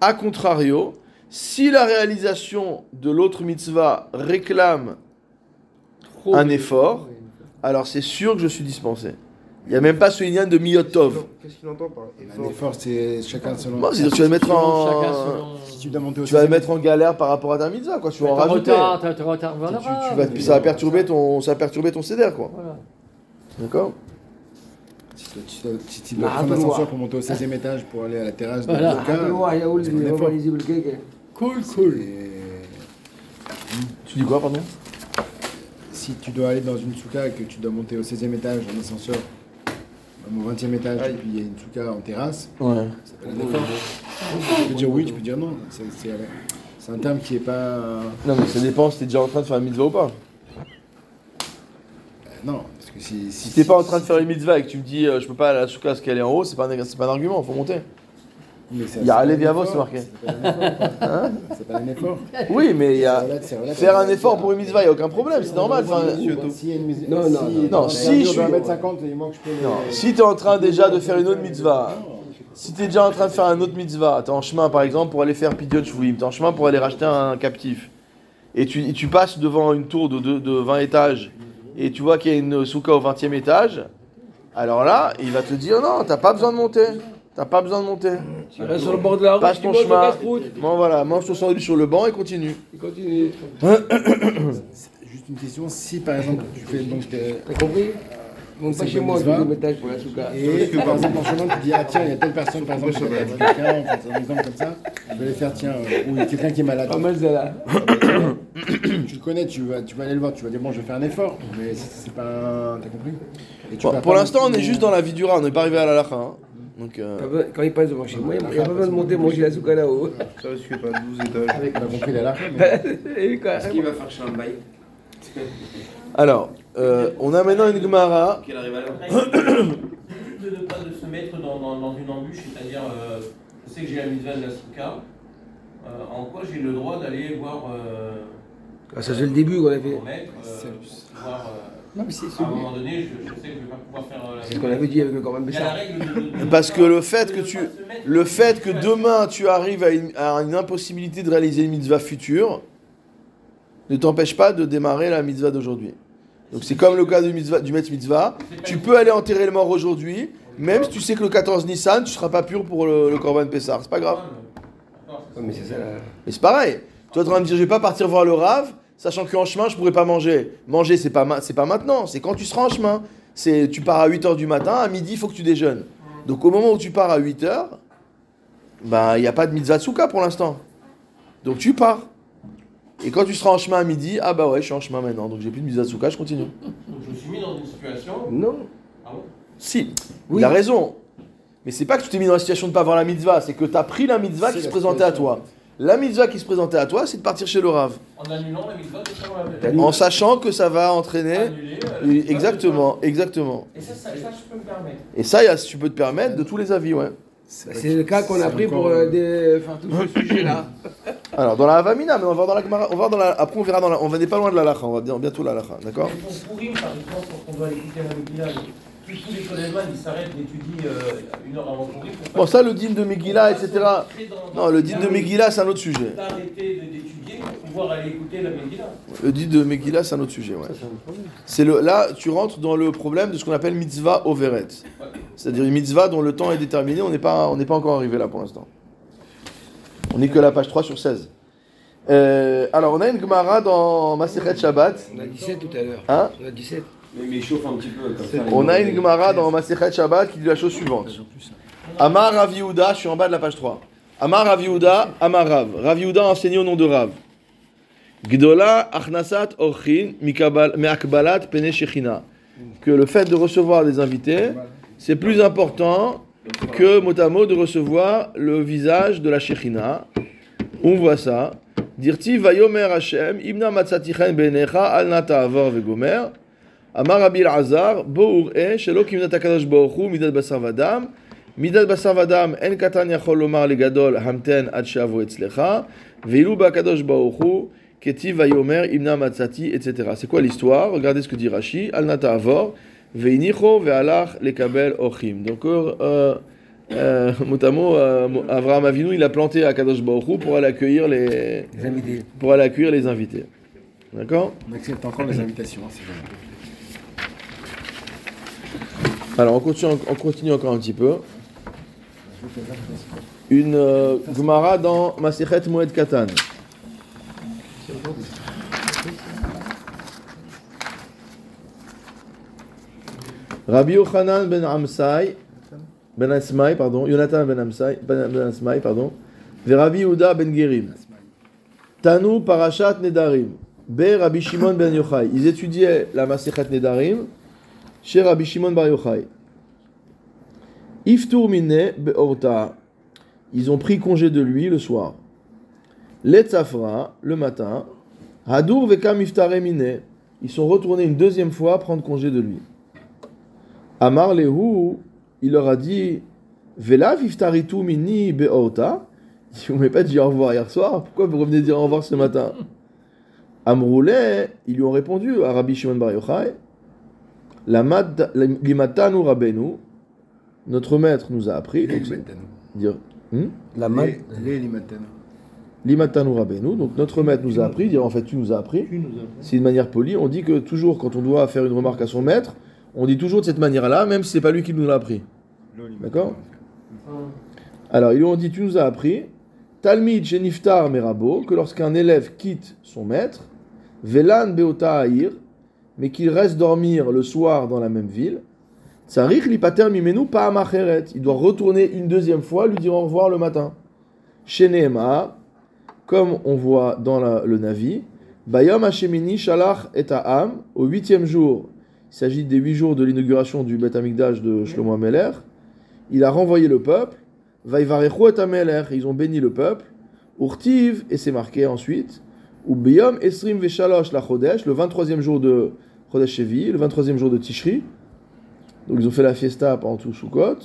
A contrario, si la réalisation de l'autre mitzvah réclame Un effort. Alors c'est sûr que je suis dispensé. Il n'y a même pas ce lien de miyotov.
Qu'est-ce qu'il entend par
Un effort, c'est chacun selon.
Que tu vas le mettre en,
Si tu
vas le mettre en galère par rapport à ta mitzvah, quoi. Tu vas en rajouter. ça va perturber ton, ça va perturber ton céder, quoi.
Voilà.
D'accord
Si tu dois- si tu dois- si tu dois
Ah,
prendre l'ascenseur pour monter au 16 e étage pour aller à la terrasse de effort.
Ibelkek.
Cool, cool.
Tu dis quoi, pardon
si tu dois aller dans une souka et que tu dois monter au 16 e étage en ascenseur, même au 20 e étage, et puis il y a une souka en terrasse,
Ouais.
ça s'appelle un effort. Tu peux dire oui, tu peux dire non. C'est- C'est c'est un terme qui est pas. euh,
Non, mais ça dépend si t'es déjà en train de faire une mitzvah ou pas.
non, parce que si.
Si t'es pas en train de faire une mitzvah et que tu me dis euh, je peux pas aller à la soukha parce qu'elle est en haut, c'est pas, un- c'est pas un argument, faut monter. Il y a
effort,
c'est marqué.
C'est pas un effort. quoi. C'est pas un effort.
Oui, mais il y a. Faire un effort pour une mitzvah, il n'y a aucun problème, c'est normal.
Non, non,
si-
non.
Si
un mur
je
de
suis-
1m50, il manque, je peux.
non. Si t'es en train déjà de faire une autre mitzvah, si t'es déjà en train de faire un autre mitzvah, t'es en chemin par exemple pour aller faire Pidiot Shvuim, t'es en chemin pour aller racheter un captif, et tu, et tu passes devant une tour de, de, de 20 étages, et tu vois qu'il y a une soukha au 20 e étage, alors là, il va te dire non, t'as pas besoin de monter. T'as pas besoin de monter.
Tu restes sur le bord de la route,
Passe ton chemin. Bon voilà, mange ton sandwich sur le banc et continue.
Il continue.
Juste une question, si par exemple tu fais donc t'es-
T'as compris? pas
C'est
chez moi
mitzvah.
deuxième étage pour la souka.
et que par exemple en chemin tu dis ah tiens il y a telle personne par exemple qui a dit quelqu'un, fait un exemple comme ça, je vais aller faire tiens euh, ou il y a quelqu'un qui est malade.
Pas mal ça là.
Tu le connais, tu vas, tu vas aller le voir, tu vas dire bon je vais faire un effort, mais c'est pas un... t'as compris? Et tu
Bon,
vas
pour l'instant, on est juste dans la vie du rat, on n'est pas arrivé à la lacha. hein. Donc, euh,
Quand quand il passe devant chez moi, il n'y a pas besoin de monter manger la souka là-haut.
Ça risque pas 12 étages.
On a compris la mais-
Et quoi
Est-ce qu'il va faire Shambaï
alors, euh, on a maintenant une Gemara.
Qu'il arrive à l'heure
de ne pas de se mettre dans, dans, dans une embûche, c'est-à-dire, euh, je sais que j'ai la mitzvah de la souka, euh, en quoi j'ai le droit d'aller voir euh,
Ah, Ça c'est le début qu'on a fait.
maître, euh, voir, euh,
Non, mais c'est
à un moment donné, je, je sais que je ne vais pas pouvoir faire euh, la
C'est ce qu'on avait dit avec le Corban
Il y a la
Bessar.
règle de- de- de-
Parce que le fait que
ne
tu-
pas se mettre
Le
dans
fait
une
que
situation-
demain tu arrives à une, à une impossibilité de réaliser une mitzvah future ne t'empêche pas de démarrer la mitzvah d'aujourd'hui. Donc c'est comme le cas du, mitzvah, du Metz Mitzvah. Tu peux aller enterrer le mort aujourd'hui, même si tu sais que le 14 Nissan, tu seras pas pur pour le, le Corban Pessar. C'est pas grave.
D'accord,
Ouais, mais c'est ça là.
Mais c'est pareil. Toi, tu es en train de dire, je vais pas partir voir le Rave, sachant qu'en chemin, je pourrais pas manger. Manger, c'est pas, ma- c'est pas maintenant, c'est quand tu seras en chemin. C'est, tu pars à 8h du matin, à midi, il faut que tu déjeunes. Donc au moment où tu pars à 8h, ben, il n'y a pas de mitzvah de souka pour l'instant. Donc tu pars. Et quand tu seras en chemin à midi, ah bah ouais, je suis en chemin maintenant, donc j'ai plus de mitzvah de souka, je continue.
Donc je me suis mis dans une situation.
Non.
Ah bon?
Si,
Oui.
il a raison. Mais c'est pas que tu t'es mis dans la situation de pas avoir la mitzvah, c'est que tu as pris la mitzvah
C'est
qui se présentait à toi. La mitzvah qui se présentait à toi, c'est de partir chez le Rave.
En annulant la mitzvah
En sachant que ça va entraîner.
Annuler, euh,
Exactement, exactement.
Et ça, ça, ça, je peux me permettre.
Et ça, y a- tu peux te permettre de tous les avis, ouais.
Bah, C'est le cas qu'on a pris pour euh, des- faire tout ce sujet-là.
Alors, dans la Havamina, mais on va voir dans la Gemara- on va voir dans la, après on verra dans la, on va n'est pas loin de la Lacha, on va bien, bientôt la Lacha, d'accord?
Pour Pourim, par exemple, on doit écouter la Megillah, tous les ils s'arrêtent d'étudier euh, une heure avant Pourim.
Bon, ça, le din de Megillah, etc. Non, le din de Megillah, c'est un autre sujet.
D'arrêter de- d'étudier pour pouvoir aller écouter la Megillah.
Le din de Megillah, c'est un autre sujet, ouais. C'est le, là, tu rentres dans le problème de ce qu'on appelle mitzvah overet. C'est-à-dire une mitzvah dont le temps est déterminé, on n'est pas, on n'est pas encore arrivé là pour l'instant. On n'est que la page 3 sur 16. Euh, alors, on a une Gemara dans Masechet Shabbat.
On a 17 tout à l'heure.
Hein
On a 17.
Mais, mais il chauffe un petit peu comme ça.
On a une Gemara dans Masechet Shabbat qui dit la chose suivante. Amar Rav Yehuda, je suis en bas de la page 3. Amar Rav Yehuda, Amar Rav. Rav Yehuda au nom de Rav. Gdola achnasat orchin mikabal- me'akbalat pene shechina. Que le fait de recevoir des invités, c'est plus important que mot à mot de recevoir le visage de la shechina. On voit ça. Dirti vayomer Hashem, imna matzatichen benecha al nata avor vegomer. Amar Rabbi Azar, Bour e Shelo Kimnat Akadosh Bohu, Midat Basar Vadam. Midat Basar Vadam, En Katan Yachol Lomar Legadol, Hamten Ad Shavo Etzlecha. Bakadosh Bohu, Keti Vayomer, Imna Matsati, etc. C'est quoi l'histoire? Regardez ce que dit Rashi. Al Nata Avor, Veinicho, Vealach, Lekabel Ochim. Donc, euh, euh, euh, euh Avraham Avinu, il a planté à Kadosh Baruchou pour aller accueillir les,
invités.
Pour aller accueillir les invités. D'accord?
On accepte encore les invitations. Hein,
alors, on continue, on continue encore un petit peu. Une euh, dans Masechet Moed Katan. Rabbi Yochanan ben Amsai, ben Asmai, pardon, Yonatan ben Amsai, ben, ben Asmai, pardon, et Rabbi ben Gerim. Tanu Parashat Nedarim, Be Rabbi Shimon ben Yochai. Ils étudiaient la Masechet Nedarim chez Rabbi Shimon bar Yochai. Beorta. Ils ont pris congé de lui le soir. Letzafra, le matin. Hadur vekam iftare. Ils sont retournés une deuxième fois prendre congé de lui. Amar lehu, il leur a dit Velav iftaritu mini beorta. Vous m'avez pas dit au revoir hier soir, pourquoi vous revenez dire au revoir ce matin? Amroulé, ils lui ont répondu à Rabbi Shimon bar Yochai Limatanu Rabenu, notre maître nous a appris.
Les
dire, hmm?
La.
Les- Les limatanu.
Limatanu Rabenu, donc notre maître nous a appris, dire en fait tu nous as appris.
Tu nous as
C'est une manière polie. On dit que toujours quand on doit faire une remarque à son maître, on dit toujours de cette manière-là, même si c'est pas lui qui nous l'a appris. D'accord? Alors ils lui ont dit tu nous as appris. Talmid Sheniftar Merabo, que lorsqu'un élève quitte son maître, Velan Beota Aïr, mais qu'il reste dormir le soir dans la même ville, Tsarich Lipater Mimenu Paamacheret. Il doit retourner une deuxième fois, lui dire au revoir le matin. Chez comme on voit dans le Navi, Bayom Hashemini Shalach et au huitième jour, il s'agit des huit jours de l'inauguration du Beth de Shlomo Ameler, il a renvoyé le peuple, et Ameler, ils ont béni le peuple, Urtiv, et c'est marqué ensuite, ou Beyom Esrim Veshalosh la Chodesh, le 23e jour de Chodesh Shevi, le 23e jour de Tishri, donc ils ont fait la fiesta pendant tout Sukkot,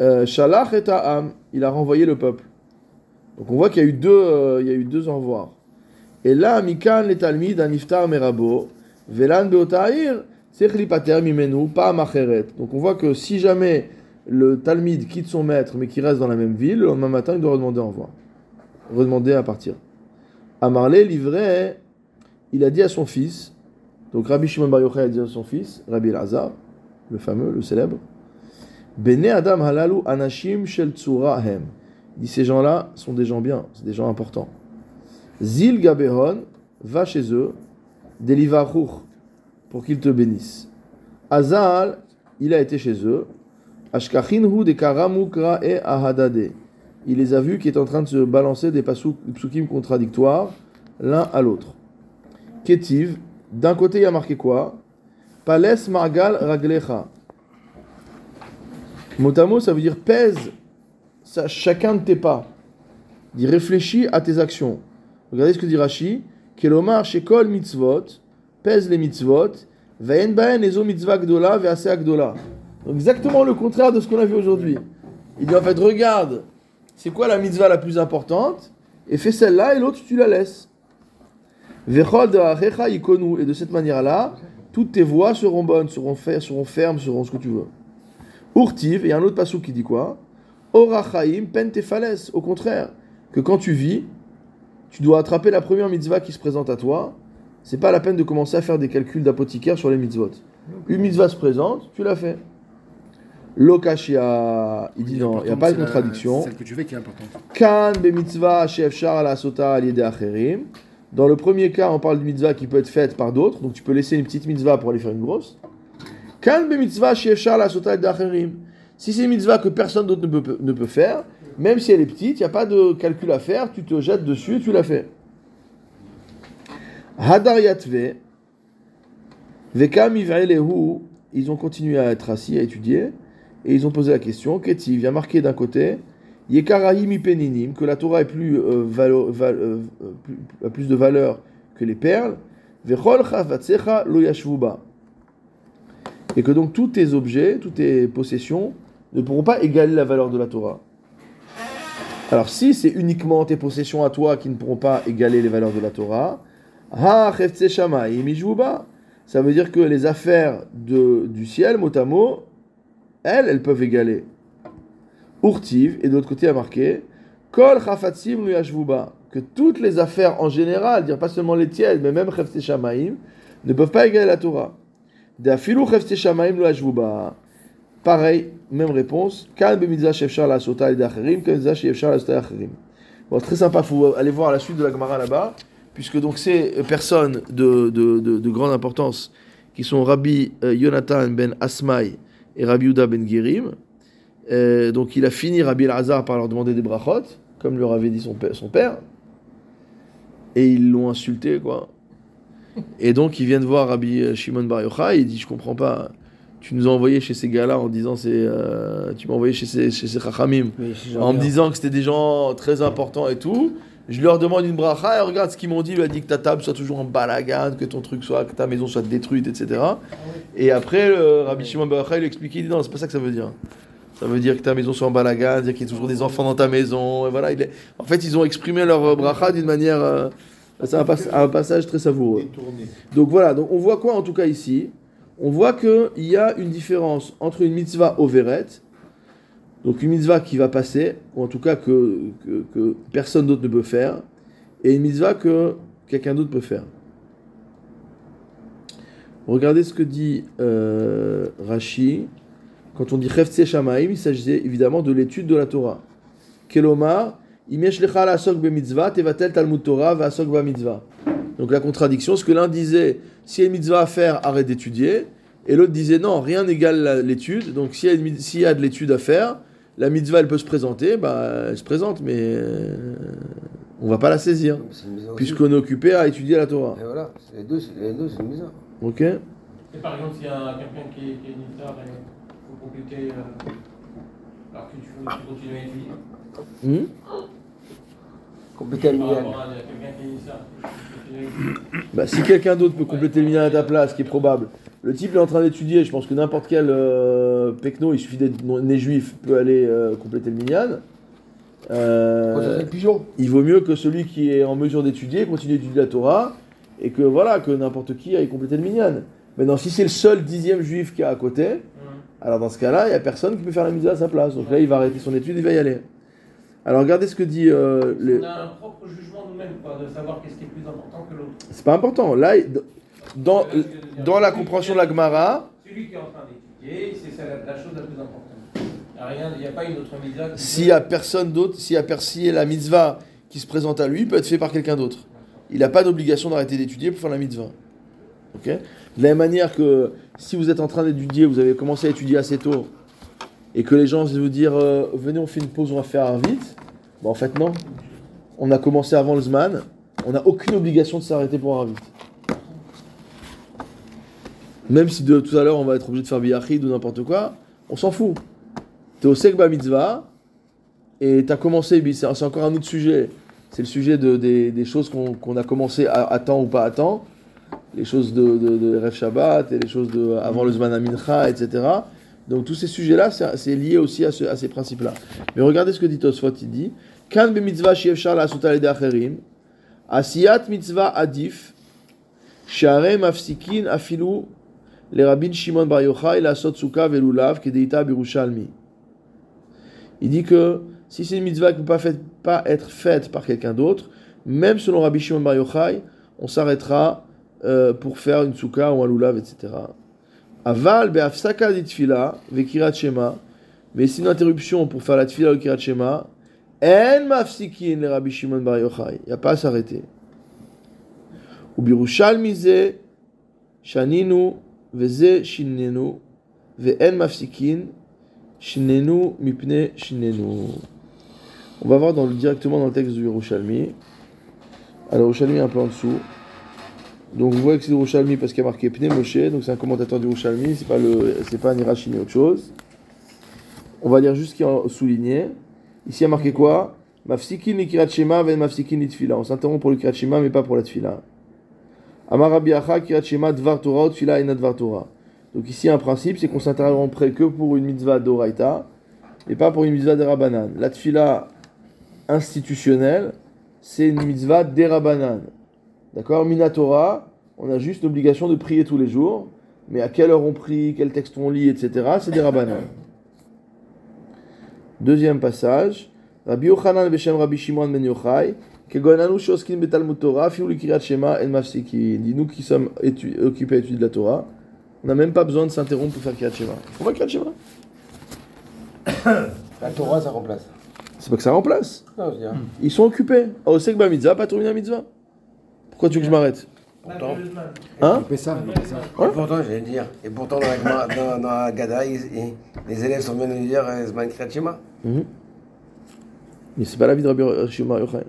euh, Shalach et Ha'am, il a renvoyé le peuple. Donc on voit qu'il y a eu deux, euh, il y a eu deux envois. Et là, Mikan le Talmid aniftar merabo, velan beotair, tzech lipater mimenu, pas macheret. Donc on voit que si jamais le Talmid quitte son maître mais qu'il reste dans la même ville, le lendemain matin il doit redemander revoir. Redemander à partir. Amarle livré, il a dit à son fils, donc Rabbi Shimon Bar Yochai a dit à son fils, Rabbi Elazar, le fameux, le célèbre, Bene Adam halalu anashim shel hem. Il dit ces gens-là sont des gens bien, c'est des gens importants. Zil Gabehon, va chez eux, Delivaruch, pour qu'ils te bénissent. Azal, il a été chez eux. Ashkachinhu de Karamukra et Ahadade. Il les a vus qui est en train de se balancer des psukim contradictoires l'un à l'autre. Ketiv, d'un côté il y a marqué quoi? Pales Margal Raglecha. Motamo, ça veut dire pèse ça, chacun de tes pas. Il réfléchit à tes actions. Regardez ce que dit Rashi. Kelomar shekol mitzvot, pèse les mitzvot, vayen baen ezo mitzvah gdola vease gdola. Exactement le contraire de ce qu'on a vu aujourd'hui. Il dit en fait, regarde, c'est quoi la mitzvah la plus importante, et fais celle-là, et l'autre tu la laisses. Et de cette manière-là, toutes tes voies seront bonnes, seront, fer- seront fermes, seront ce que tu veux. Urtiv, et il y a un autre passou qui dit quoi? Orachaim pentefales, au contraire, que quand tu vis, tu dois attraper la première mitzvah qui se présente à toi. C'est pas la peine de commencer à faire des calculs d'apothicaire sur les mitzvot. Une mitzvah se présente, tu l'as fait. Lokashia, il dit non, il n'y a pas de contradiction.
Celle que tu fais qui est importante.
Kan be mitzvah ala sota. Dans le premier cas, on parle de mitzvah qui peut être faite par d'autres, donc tu peux laisser une petite mitzvah pour aller faire une grosse. Kan be mitzvah ala sota. Si c'est une mitzvah que personne d'autre ne peut, ne peut faire, même si elle est petite, il n'y a pas de calcul à faire, tu te jettes dessus et tu la fais. Hadar Yatve, Vekam ils ont continué à être assis, à étudier, et ils ont posé la question, y a marqué d'un côté, Ipeninim, que la Torah euh, euh, a plus de valeur que les perles, Vechol Chavatsecha Lo Yashvuba. Et que donc tous tes objets, toutes tes possessions ne pourront pas égaler la valeur de la Torah. Alors si c'est uniquement tes possessions à toi qui ne pourront pas égaler les valeurs de la Torah, Ha ça veut dire que les affaires de, du ciel, mot à mot, elles, elles peuvent égaler. Urtiv, et de l'autre côté, il a marqué Kol que toutes les affaires en général, dire pas seulement les tiennes, mais même Cheftse Shamayim, ne peuvent pas égaler la Torah. D'afilu Cheftse Shamayim Luyashvuba. Pareil, même réponse. Kan bemitzvah shefshar la sota et shefshar la sota. Bon, très sympa, faut aller voir la suite de la Gemara là-bas, puisque donc ces personnes de, de, de, de grande importance, qui sont Rabbi euh, Yonatan ben Asmaï et Rabbi Yuda ben Gerim, euh, donc il a fini Rabbi Elazar par leur demander des brachot, comme leur avait dit son père, son père, et ils l'ont insulté, quoi. Et donc ils viennent voir Rabbi Shimon Bar Yochai, il dit, je comprends pas, tu nous as envoyé chez ces gars-là en disant, c'est, euh, tu m'as envoyé chez ces, chez ces Chachamim, en me disant que c'était des gens très importants et tout. Je leur demande une bracha et regarde ce qu'ils m'ont dit. Il a dit que ta table soit toujours en balagan, que ton truc soit, que ta maison soit détruite, etc. Et après, le Rabbi Shimon Bar Yochai, il expliquait, il dit non, c'est pas ça que ça veut dire. Ça veut dire que ta maison soit en balagan, dire qu'il y a toujours des enfants dans ta maison. Et voilà, il est- En fait, ils ont exprimé leur bracha d'une manière. euh, C'est un, pas- un passage très savoureux. Donc voilà, donc on voit quoi en tout cas ici? On voit qu'il y a une différence entre une mitzvah overet, donc une mitzvah qui va passer, ou en tout cas que, que, personne d'autre ne peut faire, et une mitzvah que quelqu'un d'autre peut faire. Regardez ce que dit euh, Rashi. Quand on dit Cheftse Shamaim, il s'agissait évidemment de l'étude de la Torah. Kelomar. Donc la contradiction, ce que l'un disait, s'il y a une mitzvah à faire, arrête d'étudier, et l'autre disait non, rien n'égale l'étude, donc s'il y, s'il y a de l'étude à faire, la mitzvah elle peut se présenter, bah elle se présente, mais euh, on va pas la saisir, puisqu'on est occupé à étudier la Torah.
Et voilà, c'est les deux, c'est les deux, c'est une misère.
Ok
Et par exemple, s'il y a quelqu'un qui est, qui est et il faut compléter, euh, alors que tu, veux, tu continues à étudier.
Hmm?
Compléter
à étudier.
Bah, si quelqu'un d'autre peut compléter le minyan à ta place, ce qui est probable, le type est en train d'étudier, je pense que n'importe quel euh, pecno, il suffit d'être né juif, peut aller euh, compléter le minyan. Euh, il vaut mieux que celui qui est en mesure d'étudier continue d'étudier la Torah et que voilà que n'importe qui aille compléter le minyan. Maintenant, si c'est le seul dixième juif qui est à côté, alors dans ce cas-là, il n'y a personne qui peut faire la mise à sa place. Donc là, il va arrêter son étude, il va y aller. Alors regardez ce que dit euh, le-
On a un propre jugement nous-mêmes, quoi, de savoir qu'est-ce qui est plus important que l'autre.
C'est pas important. Là, il- dans, dans la compréhension de la Gemara,
Celui qui est en train d'étudier, c'est la, chose la plus importante. Il n'y a pas une autre mitzvah
s'il n'y a personne d'autre, s'il y a per- s'il y a la mitzvah qui se présente à lui, peut être fait par quelqu'un d'autre. Il n'a pas d'obligation d'arrêter d'étudier pour faire la mitzvah. Ok? De la même manière que si vous êtes en train d'étudier, vous avez commencé à étudier assez tôt, et que les gens vont vous dire euh, venez, on fait une pause, on va faire vite. Bah, en fait, non. On a commencé avant le Zman, on n'a aucune obligation de s'arrêter pour un vite. Même si de tout à l'heure on va être obligé de faire biyachid ou n'importe quoi, on s'en fout. T'es au Sekba Mitzvah, et tu as commencé, c'est encore un autre sujet. C'est le sujet de, des, choses qu'on a commencé à, temps ou pas à temps. Les choses de, de, Rev Shabbat et les choses de, avant le Zman Amincha, etc. Donc tous ces sujets-là, c'est lié aussi à, ce- à ces principes-là. Mais regardez ce que dit Tosfot, il dit Kan be mitzvah shiefshar la suta de acherim, asiyat mitzvah adif, share mafsikin afilu le rabbin Shimon Bar Yochai la sot suka velulav kedeita birushalmi. Il dit que si c'est une mitzvah qui ne peut pas, être faite par quelqu'un d'autre, même selon Rabbi Shimon Bar Yochai, on s'arrêtera euh, pour faire une souka ou un lulav, etc. Aval be'afsaka ditfila vekirat shema, mais c'est une interruption pour faire la tfila ou kirat shema, en mafsikin le Rabbi Shimon Bar Yochai. Il n'y a pas à s'arrêter. Ou birushalmi ze shaninu veze shinnenu ve'en mafsikin Shinenu mipne shinenu. On va voir dans le- directement dans le texte du Yerushalmi. Alors, Yerushalmi un peu en dessous. Donc vous voyez que c'est du Rouchalmi parce qu'il y a marqué Pnei Moshe, donc c'est un commentateur du Rouchalmi, c'est pas, le, c'est pas un Irachi ni autre chose. On va lire juste ce qui est souligné. Ici il y a marqué quoi? Mafsikin Kirat Shema ven Mafsikin ni Tfila. On s'interrompt pour le Kirat Shema mais pas pour la Tfila. Donc ici un principe c'est qu'on s'interrompt que pour une mitzvah d'Oraita et pas pour une mitzvah de Rabbanan. La Tfila institutionnelle c'est une mitzvah d'Erabanan. D'accord? Minatora, on a juste l'obligation de prier tous les jours, mais à quelle heure on prie, quel texte on lit, etc., c'est des rabbanan. Deuxième passage, Rabbi Yochanan Beshem Rabbi Shimon Ben Kegonanu Shoskin Betalmud Torah, Fiou Likirat Shema En Mafsikin. Dit nous qui sommes étu- occupés à étudier de la Torah, on n'a même pas besoin de s'interrompre pour faire Kirat Shema. Faut pas Kirat Shema
La Torah, ça remplace.
C'est pas que ça remplace.
Non, je veux dire.
Ils sont occupés. Oh, c'est que ma mitzvah, pas terminé la mitzvah. Pourquoi tu veux que je m'arrête
Pourtant,
Hein
Coupez ça.
Ouais.
pourtant, j'allais dire. Et pourtant, dans la, dans, dans la Gada, ils- ils- les élèves sont venus nous dire euh, Zman Kriyat Shema.
Mhm. Mais c'est pas la vie de Rabbi Bar Yochai.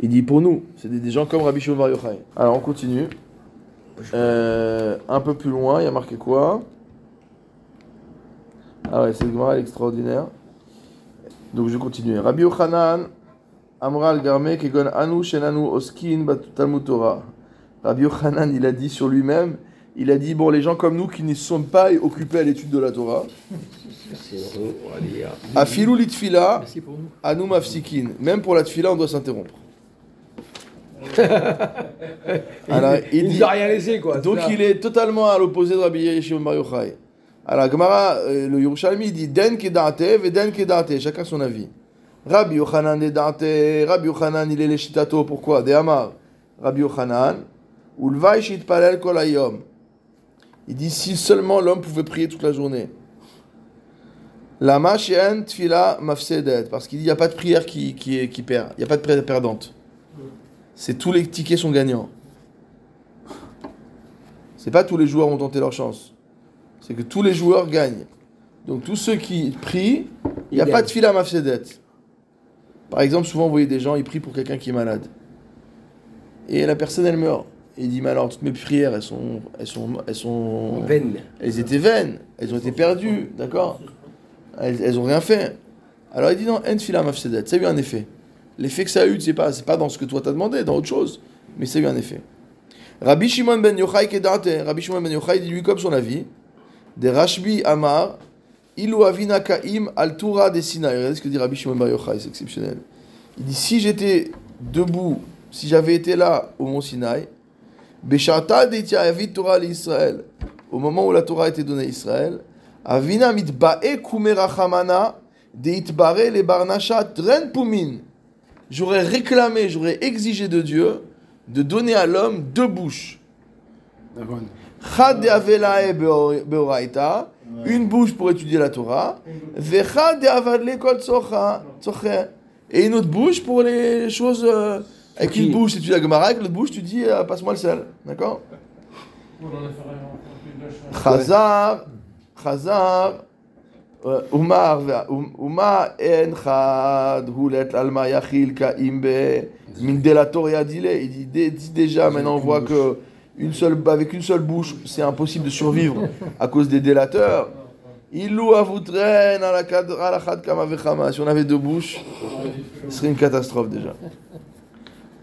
Il dit pour nous, c'est des, des gens comme Rabbi Shimon Bar Yochai. Alors on continue. Euh, un peu plus loin, il y a marqué quoi? Ah ouais, cette Gemara elle est extraordinaire. Donc je continue. Rabbi Yochanan, Amral Garme, Kegon Anu, Shenanu, Oskin, Talmud Torah. Rabbi Yochanan, il a dit sur lui-même, il a dit, bon, les gens comme nous qui ne sont pas occupés à l'étude de la Torah, Afilou litfila,
Merci pour nous.
Anu mafsikin. Même pour la tfila, on doit s'interrompre. Alors, il
Il
dit,
nous a rien laissé, quoi.
donc il est totalement à l'opposé de Rabbi Shimon Bar Yochai. Alors, Gemara, euh, le Yerushalmi, il dit Den kedate ve den kedate, chacun son avis. Rabbi Yochanan est date, Rabbi Yochanan, il est le shitato, pourquoi? De Amar, Rabbi Yochanan, ulvai shitpalel kol hayom. Il dit si seulement l'homme pouvait prier toute la journée. She'en tfila mafsedet, parce qu'il il n'y a pas de prière qui, qui perd, il n'y a pas de prière perdante. C'est tous les tickets sont gagnants. C'est pas tous les joueurs ont tenté leur chance. C'est que tous les joueurs gagnent. Donc tous ceux qui prient, il n'y a pas de fila mafsedet. Par exemple, souvent vous voyez des gens, ils prient pour quelqu'un qui est malade. Et la personne elle meurt. Il dit mais alors toutes mes prières elles sont elles sont elles sont
Veine.
elles étaient vaines, elles ont été perdues, d'accord? Elles, elles ont rien fait. Alors il dit non, en fila mafsedet, ça a eu un effet. L'effet que ça a eu, c'est pas, pas dans ce que toi t'as demandé, dans autre chose, mais ça a eu un effet. Rabbi Shimon ben Yochai kedate, Rabbi Shimon ben Yochai dit lui comme son avis, de Rashbi Amar, ilu avina kaim al Tura de Sinaï. Regardez ce que dit Rabbi Shimon ben Yochai, c'est exceptionnel. Il dit si j'étais debout, si j'avais été là au mont Sinaï, Beshata de Torah l'Israël, au moment où la Torah a été donnée à Israël, Avina mitba'e kumerachamana de itbare le barnashat ren pumin. J'aurais réclamé, j'aurais exigé de Dieu de donner à l'homme deux bouches.
D'accord.
Chad de avelae beor- beoraita, une bouche pour étudier la Torah, et une autre bouche pour les choses. euh, avec une bouche, tu étudies la Gemara, avec l'autre bouche, tu dis euh, passe-moi le sel. D'accord. Chazar, Chazar, en chad, hulet alma yachil kaim be, min delator yadile. Il dit, dé- dit déjà, maintenant on voit que une seule, avec une seule bouche, c'est impossible de survivre à cause des délateurs. Ilou avutren à la kama vechama. Si on avait deux bouches, ce serait une catastrophe déjà.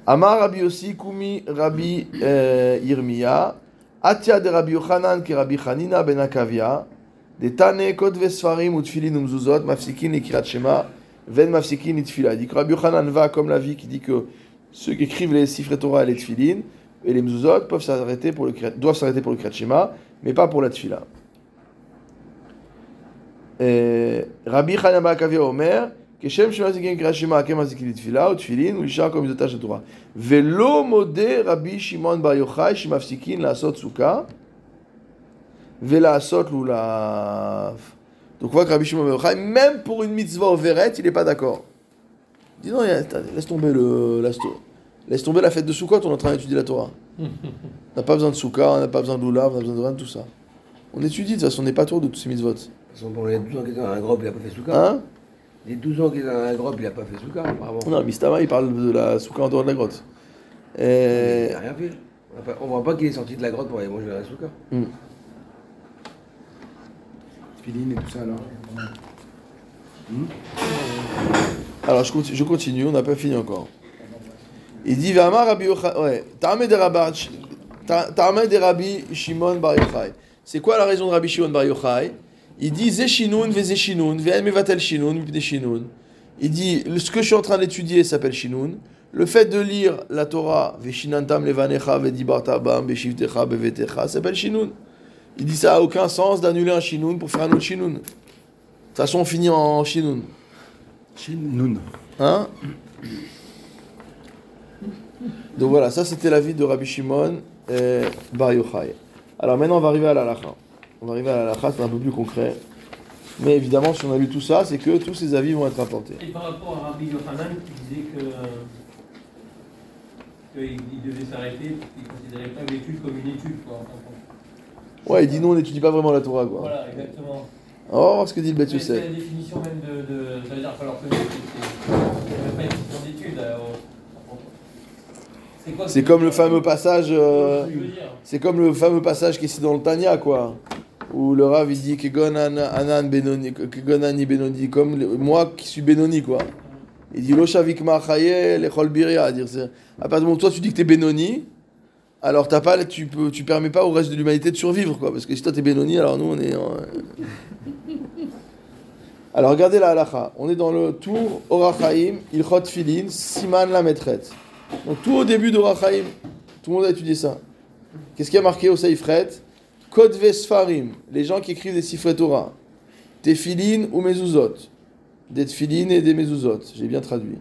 Amar Rabbi Yossi, Kumi Rabbi euh, Yirmiya, Atia de Rabbi Yochanan ki Rabbi Hanina ben Akavia, de Tane Kotve Sfarim ou Tfilin ou Mzuzot, Mafsikin et Kirat Shema, Ven Mafsikin et Tfila. Il dit que Rabbi Yochanan va comme la vie qui dit que ceux qui écrivent les Sifre Torah et les Tfilin et les Mzuzot peuvent s'arrêter pour le Kirat- doivent s'arrêter pour le Kirat Shema, mais pas pour la Tfila. Euh, Rabbi Hanina ben Akavia Omer, כשם שמזיקים קריאת שמע כמזיקים לתפילה ותפילין ולשאר כל מידותיו של תורה. ולא מודה רבי שמעון בר יוחאי שמפסיקים לעשות סוכה Vela ou la. Donc on voit que Rabbi Shimon ben même pour une mitzvah overet, il n'est pas d'accord. Dis non, laisse tomber le, la, laisse tomber la fête de Sukkot, on est en train d'étudier la Torah. on n'a pas besoin de Sukkah, on n'a pas besoin de Lulav, on n'a besoin de rien tout ça. On étudie, de toute façon, on n'est pas tour de tous ces mitzvot.
De toute façon, pendant les 12 ans qu'il est dans un groupe, il n'a pas fait Sukkah.
Hein?
Les 12 ans qu'il est dans un grotte, il n'a pas fait Souka, apparemment.
Non, Mistama, il parle de la Souka en dehors de la grotte. Et...
Il n'a rien fait. On ne voit pas qu'il est sorti de la grotte pour aller manger la Souka. Mm.
Filine et tout ça alors.
Alors je continue, je continue, on n'a pas fini encore. Il dit Vama Rabbi Yochai. Ouais. De Rabbi- Shimon Bar Yochai. C'est quoi la raison de Rabbi Shimon Bar Yochai? Il dit Zeshinun ve Zeshinun, ve'en mevatel Shinun, Shinun. Il dit ce que je suis en train d'étudier s'appelle Shinun. Le fait de lire la Torah, Veshinantam levanecha vedibarta bam beshivtecha bevetecha, s'appelle Shinun. Il dit ça a aucun sens d'annuler un Shinun pour faire un autre Shinun. De toute façon, on finit en Shinun.
Shin
Hein? Donc voilà, ça c'était l'avis de Rabbi Shimon et Bar Yochai. Alors maintenant on va arriver à la lacha. On va arriver à la lacha, c'est un peu plus concret. Mais évidemment, si on a lu tout ça, c'est que tous ces avis vont être implantés.
Et par rapport à Rabbi Yochanan qui disait que qu'il il devait s'arrêter, qu'il ne considérait pas l'étude comme une étude. Quoi, en.
Ouais, il dit non, on n'étudie pas vraiment la Torah quoi.
Voilà, exactement.
On va voir ce que dit le Bet
Mais C'est
Yosef.
la définition même de. de ça veut dire qu'il va falloir connaître. C'est c'est pas une question d'étude. euh, C'est quoi
C'est comme le fameux passage. euh. C'est comme le fameux passage qui est ici dans le Tanya, quoi. Où le Rav il dit Kegon ana- anan benoni, Kegon ani benoni, comme le- moi qui suis Benoni, quoi. Il dit Lo shavik ma'achaye lechol biria. À partir du moment où toi tu dis que t'es Benoni, alors t'as pas, tu, peux, tu permets pas au reste de l'humanité de survivre, quoi. Parce que si toi t'es Benoni, alors nous on est. en- Alors regardez la halacha. On est dans le tour Orachaim, Ilchot Filin, Siman la maîtrette. Donc tout au début d'Orachaim, tout le monde a étudié ça. Qu'est-ce qui a marqué au Seifret? Kodve Sfarim, les gens qui écrivent des Sifret Torah. Tefilin ou Mezuzot. Des Tefilin et des Mezuzot, j'ai bien traduit.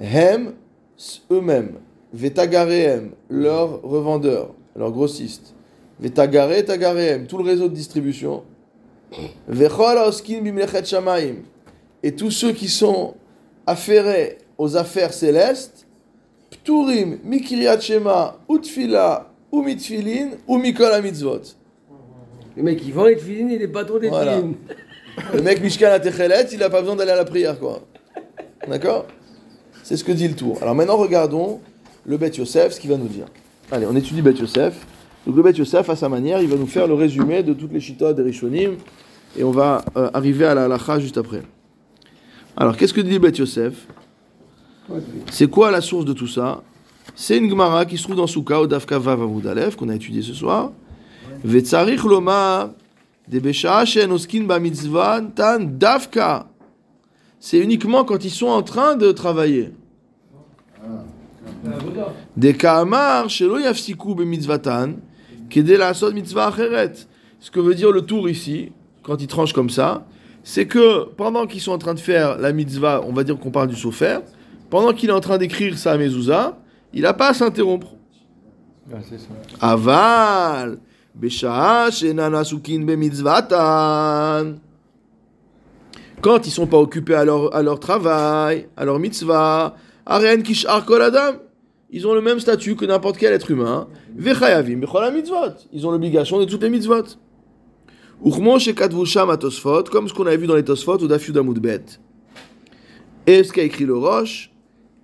Hem, eux-mêmes. Vetagarehem, leurs revendeurs, leurs grossistes. Vetagare, Tagarehem, tout le réseau de distribution. Vechol Oskin Bimlechet Shamaim. Et tous ceux qui sont affairés aux affaires célestes. Pturim, Mikriyat Shema, Utfila, ou Mitfilin, ou Mikol Mitzvot.
Le mec, il vend les tefilines, il est patron des
Voilà. Le mec Mishkan à il n'a pas besoin d'aller à la prière, quoi. D'accord? C'est ce que dit le tour. Alors maintenant, regardons le Bet Yosef, ce qu'il va nous dire. Allez, on étudie Bet Yosef. Donc le Bet Yosef, à sa manière, il va nous faire le résumé de toutes les chitas des Rishonim, et on va euh, arriver à la halacha juste après. Alors, qu'est-ce que dit Bet Yosef? C'est quoi la source de tout ça? C'est une Gemara qui se trouve dans Souka, au Dafka Vav qu'on a étudié ce soir. Vetzarich oskin bamitzvah tan davka. C'est uniquement quand ils sont en train de travailler. Des ka'amar shelo yafsiku bemitzvatan kedei la'asot mitzvah acheret. Ce que veut dire le tour ici, quand il tranche comme ça, c'est que pendant qu'ils sont en train de faire la mitzvah, on va dire qu'on parle du sofer, pendant qu'il est en train d'écrire sa mezouza, il n'a pas à s'interrompre. Aval, asukin bemitzvatan. Quand ils sont pas occupés à leur, à leur travail, à leur mitzvah, Arian kishar kol adam, ils ont le même statut que n'importe quel être humain. Vechayavim mitzvot. Ils ont l'obligation de toutes les mitzvot. Uchmo shekatvu sham atosfot, comme ce qu'on avait vu dans les tosfot ou daf Yud Bet. Et ce qu'a écrit le Roche,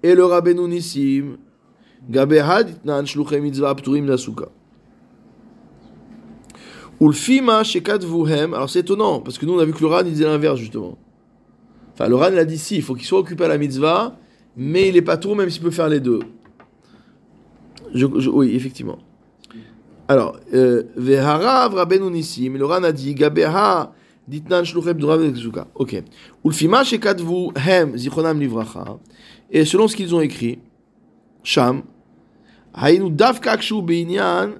et le Rabbeinu Nissim, Gabehad itnan mitzvah pturim nasuka. Ulfima shekatvuhem, alors c'est étonnant, parce que nous on a vu que le Ran il disait l'inverse justement. Enfin, le Ran il a dit si, il faut qu'il soit occupé à la mitzvah, mais il est pas tout, même s'il peut faire les deux. Oui, effectivement. Alors, euh, Veharav Rabbeinu Nissim, le Ran a dit, Gabeha Ditnan Shlucheb Durav Zuka. Ok. Ulfima Shekadvu Hem Zichonam Livracha. Et selon ce qu'ils ont écrit, Sham, Hainu Davka Akshu Beinyan,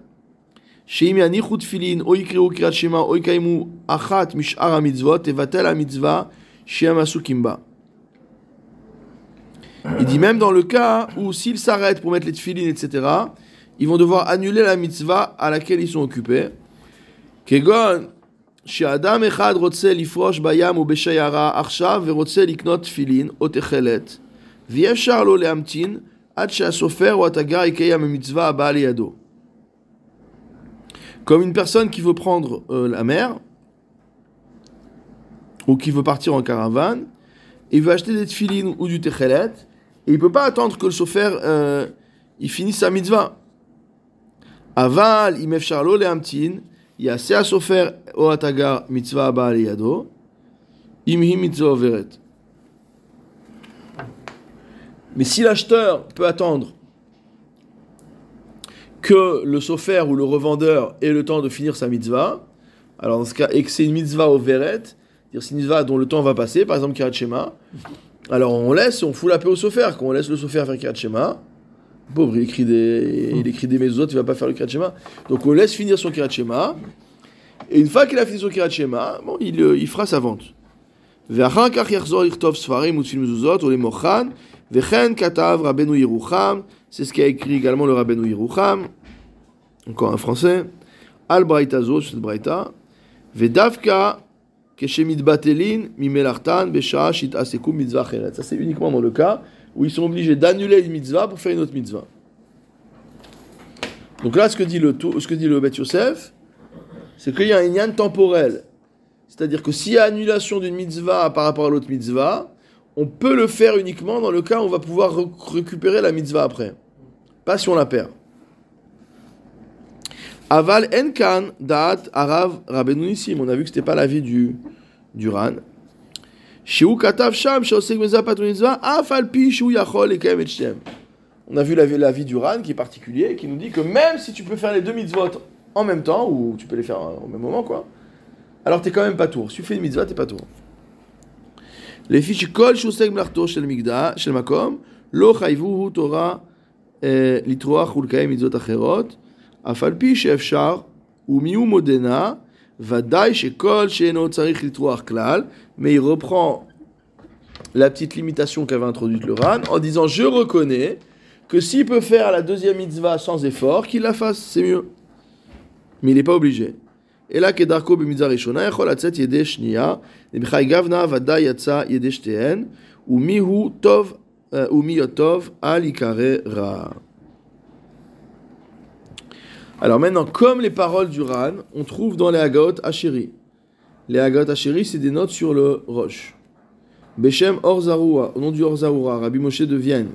Sheim Yanichut Filin, Oikreu Kirat Shema, Oikaimu Achat Mishar Mitzvot, Evatel Mitzvah, Sheim Asukimba. Il dit même dans le cas où s'ils s'arrêtent pour mettre les tefilines, etc., ils vont devoir annuler la mitzvah à laquelle ils sont occupés. Kegon, si Adam Echad Rotse Lifrosh Bayam ou Beshayara Arshav Verotse Liknot Filin Otechelet Vieshar Lo Leamtin Ad Shasofer ou Ataga Ikeyam Mitzvah Abal Yado. Comme une personne qui veut prendre euh, la mer ou qui veut partir en caravane, il veut acheter des tefilines ou du techelet, et il peut pas attendre que le sofer euh, il finisse sa mitzvah. Aval, imef charlo le amtin, yase asofer o atagar mitzvah abba yado, imhi mitzvah overet. Mais si l'acheteur peut attendre que le sofer ou le revendeur ait le temps de finir sa mitzvah, alors dans ce cas, et que c'est une mitzvah au veret, c'est-à-dire c'est une mitzvah dont le temps va passer, par exemple Kirat Shema, alors on laisse, on fout la paix au sofer, quand on laisse le sofer faire Kirat Shema, pauvre, il écrit des, il écrit des mezuzot, il va pas faire le Kirat Shema, donc on laisse finir son Kirat Shema, et une fois qu'il a fini son Kirat Shema, bon, il, euh, il fera sa vente. ואחר כך יחזור לכתוב ספרים ותפיל מזוזות ולמוכן וכן כתב רבנו ירוחם, c'est ce qu'a écrit également le רבנו ירוחם, encore un français, על ברייתא זו, cette ברייתא, ודווקא ça c'est uniquement dans le cas où ils sont obligés d'annuler une mitzvah pour faire une autre mitzvah. Donc là, ce que dit le, ce que dit le Bet Yosef, c'est qu'il y a un yann temporel. C'est-à-dire que s'il y a annulation d'une mitzvah par rapport à l'autre mitzvah, on peut le faire uniquement dans le cas où on va pouvoir récupérer la mitzvah après. Pas si on la perd. Aval Enkan, Daat, Arav, Rabenounissim. On a vu que ce n'était pas l'avis du, du Ran. Shiou Katav Sham, Shaosek Meza Patunizva, Afalpi, Shiou Yachol et Kaem Etchem. On a vu l'avis du Ran qui est particulier, qui nous dit que même si tu peux faire les deux mitzvot en même temps, ou tu peux les faire au même moment, quoi, alors t'es quand même pas tour. Si tu fais une mitzvah, t'es pas tour. Les fiches Kol Shaosek Mlarto, Shel Migda, Shel Makom, Lo Chayvuhu Torah, eh, Litroach, Ulkaem, Mitzvot Acherot, Afalpi modena, klal, mais il reprend la petite limitation qu'avait introduite le Ran en disant Je reconnais que s'il peut faire la deuxième mitzvah sans effort, qu'il la fasse, c'est mieux. Mais il n'est pas obligé. Et là, Kedarko ben gavna. Euh, alors maintenant, comme les paroles du Ran, on trouve dans les Hagot Ashiri. Les Hagot Ashiri, c'est des notes sur le roche. Beshem Orzaroua, au nom du Orzaroua, Rabbi Moshe de Vienne.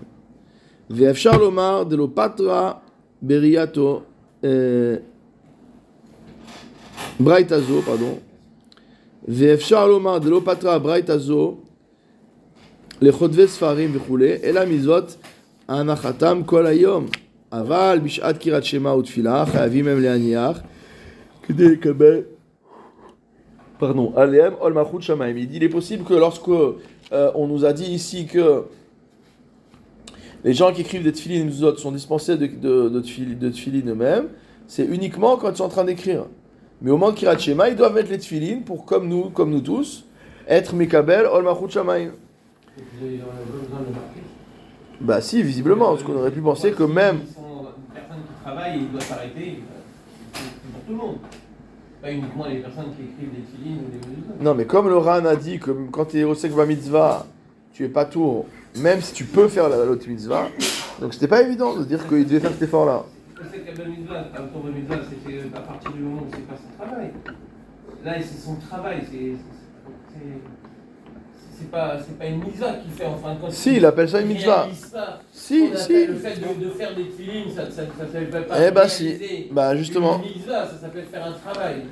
Ve'efshar lomar de l'opatra beriato eh, braitazo, pardon. Ve'efshar lomar de l'opatra braitazo les chodves farim v'choule, et la anachatam kol ayom. אבל בשעת קריאת שמע ותפילה חייבים הם להניח כדי לקבל pardon, עליהם עול מלכות שמיים. Il dit il est possible que lorsque euh, on nous a dit ici que les gens qui écrivent des tfilines nous autres sont dispensés de, de, de, tfil- de tfilines eux-mêmes, c'est uniquement quand ils sont en train d'écrire. Mais au moment de Kirat Shema, ils doivent mettre les tfilines pour, comme nous, comme nous tous, être Mikabel Ol Machut Bah si, visiblement, parce qu'on aurait pu penser que même...
Une personne qui travaille il doit s'arrêter. euh, pour tout le monde. Pas uniquement les personnes qui écrivent des filines ou des musulmans.
Non, mais comme le Ran a dit que quand tu es au Sekva Mitzvah, tu es pas tour, même si tu peux faire la l'autre Mitzvah, donc c'était pas évident de dire qu'il devait faire cet effort-là.
Que la mitzvah, un tour de mitzvah, c'était à partir du moment où c'est pas son travail. Là, c'est son travail. c'est- c'est- pas, c'est pas une mitzvah qu'il fait en fin de compte.
Si, il appelle ça une mitzvah.
pas.
Si,
On
si.
Le fait de, de faire des filines, ça ne s'appelle pas.
Eh bah si. Bah justement,
Une mitzvah, ça s'appelle faire un travail.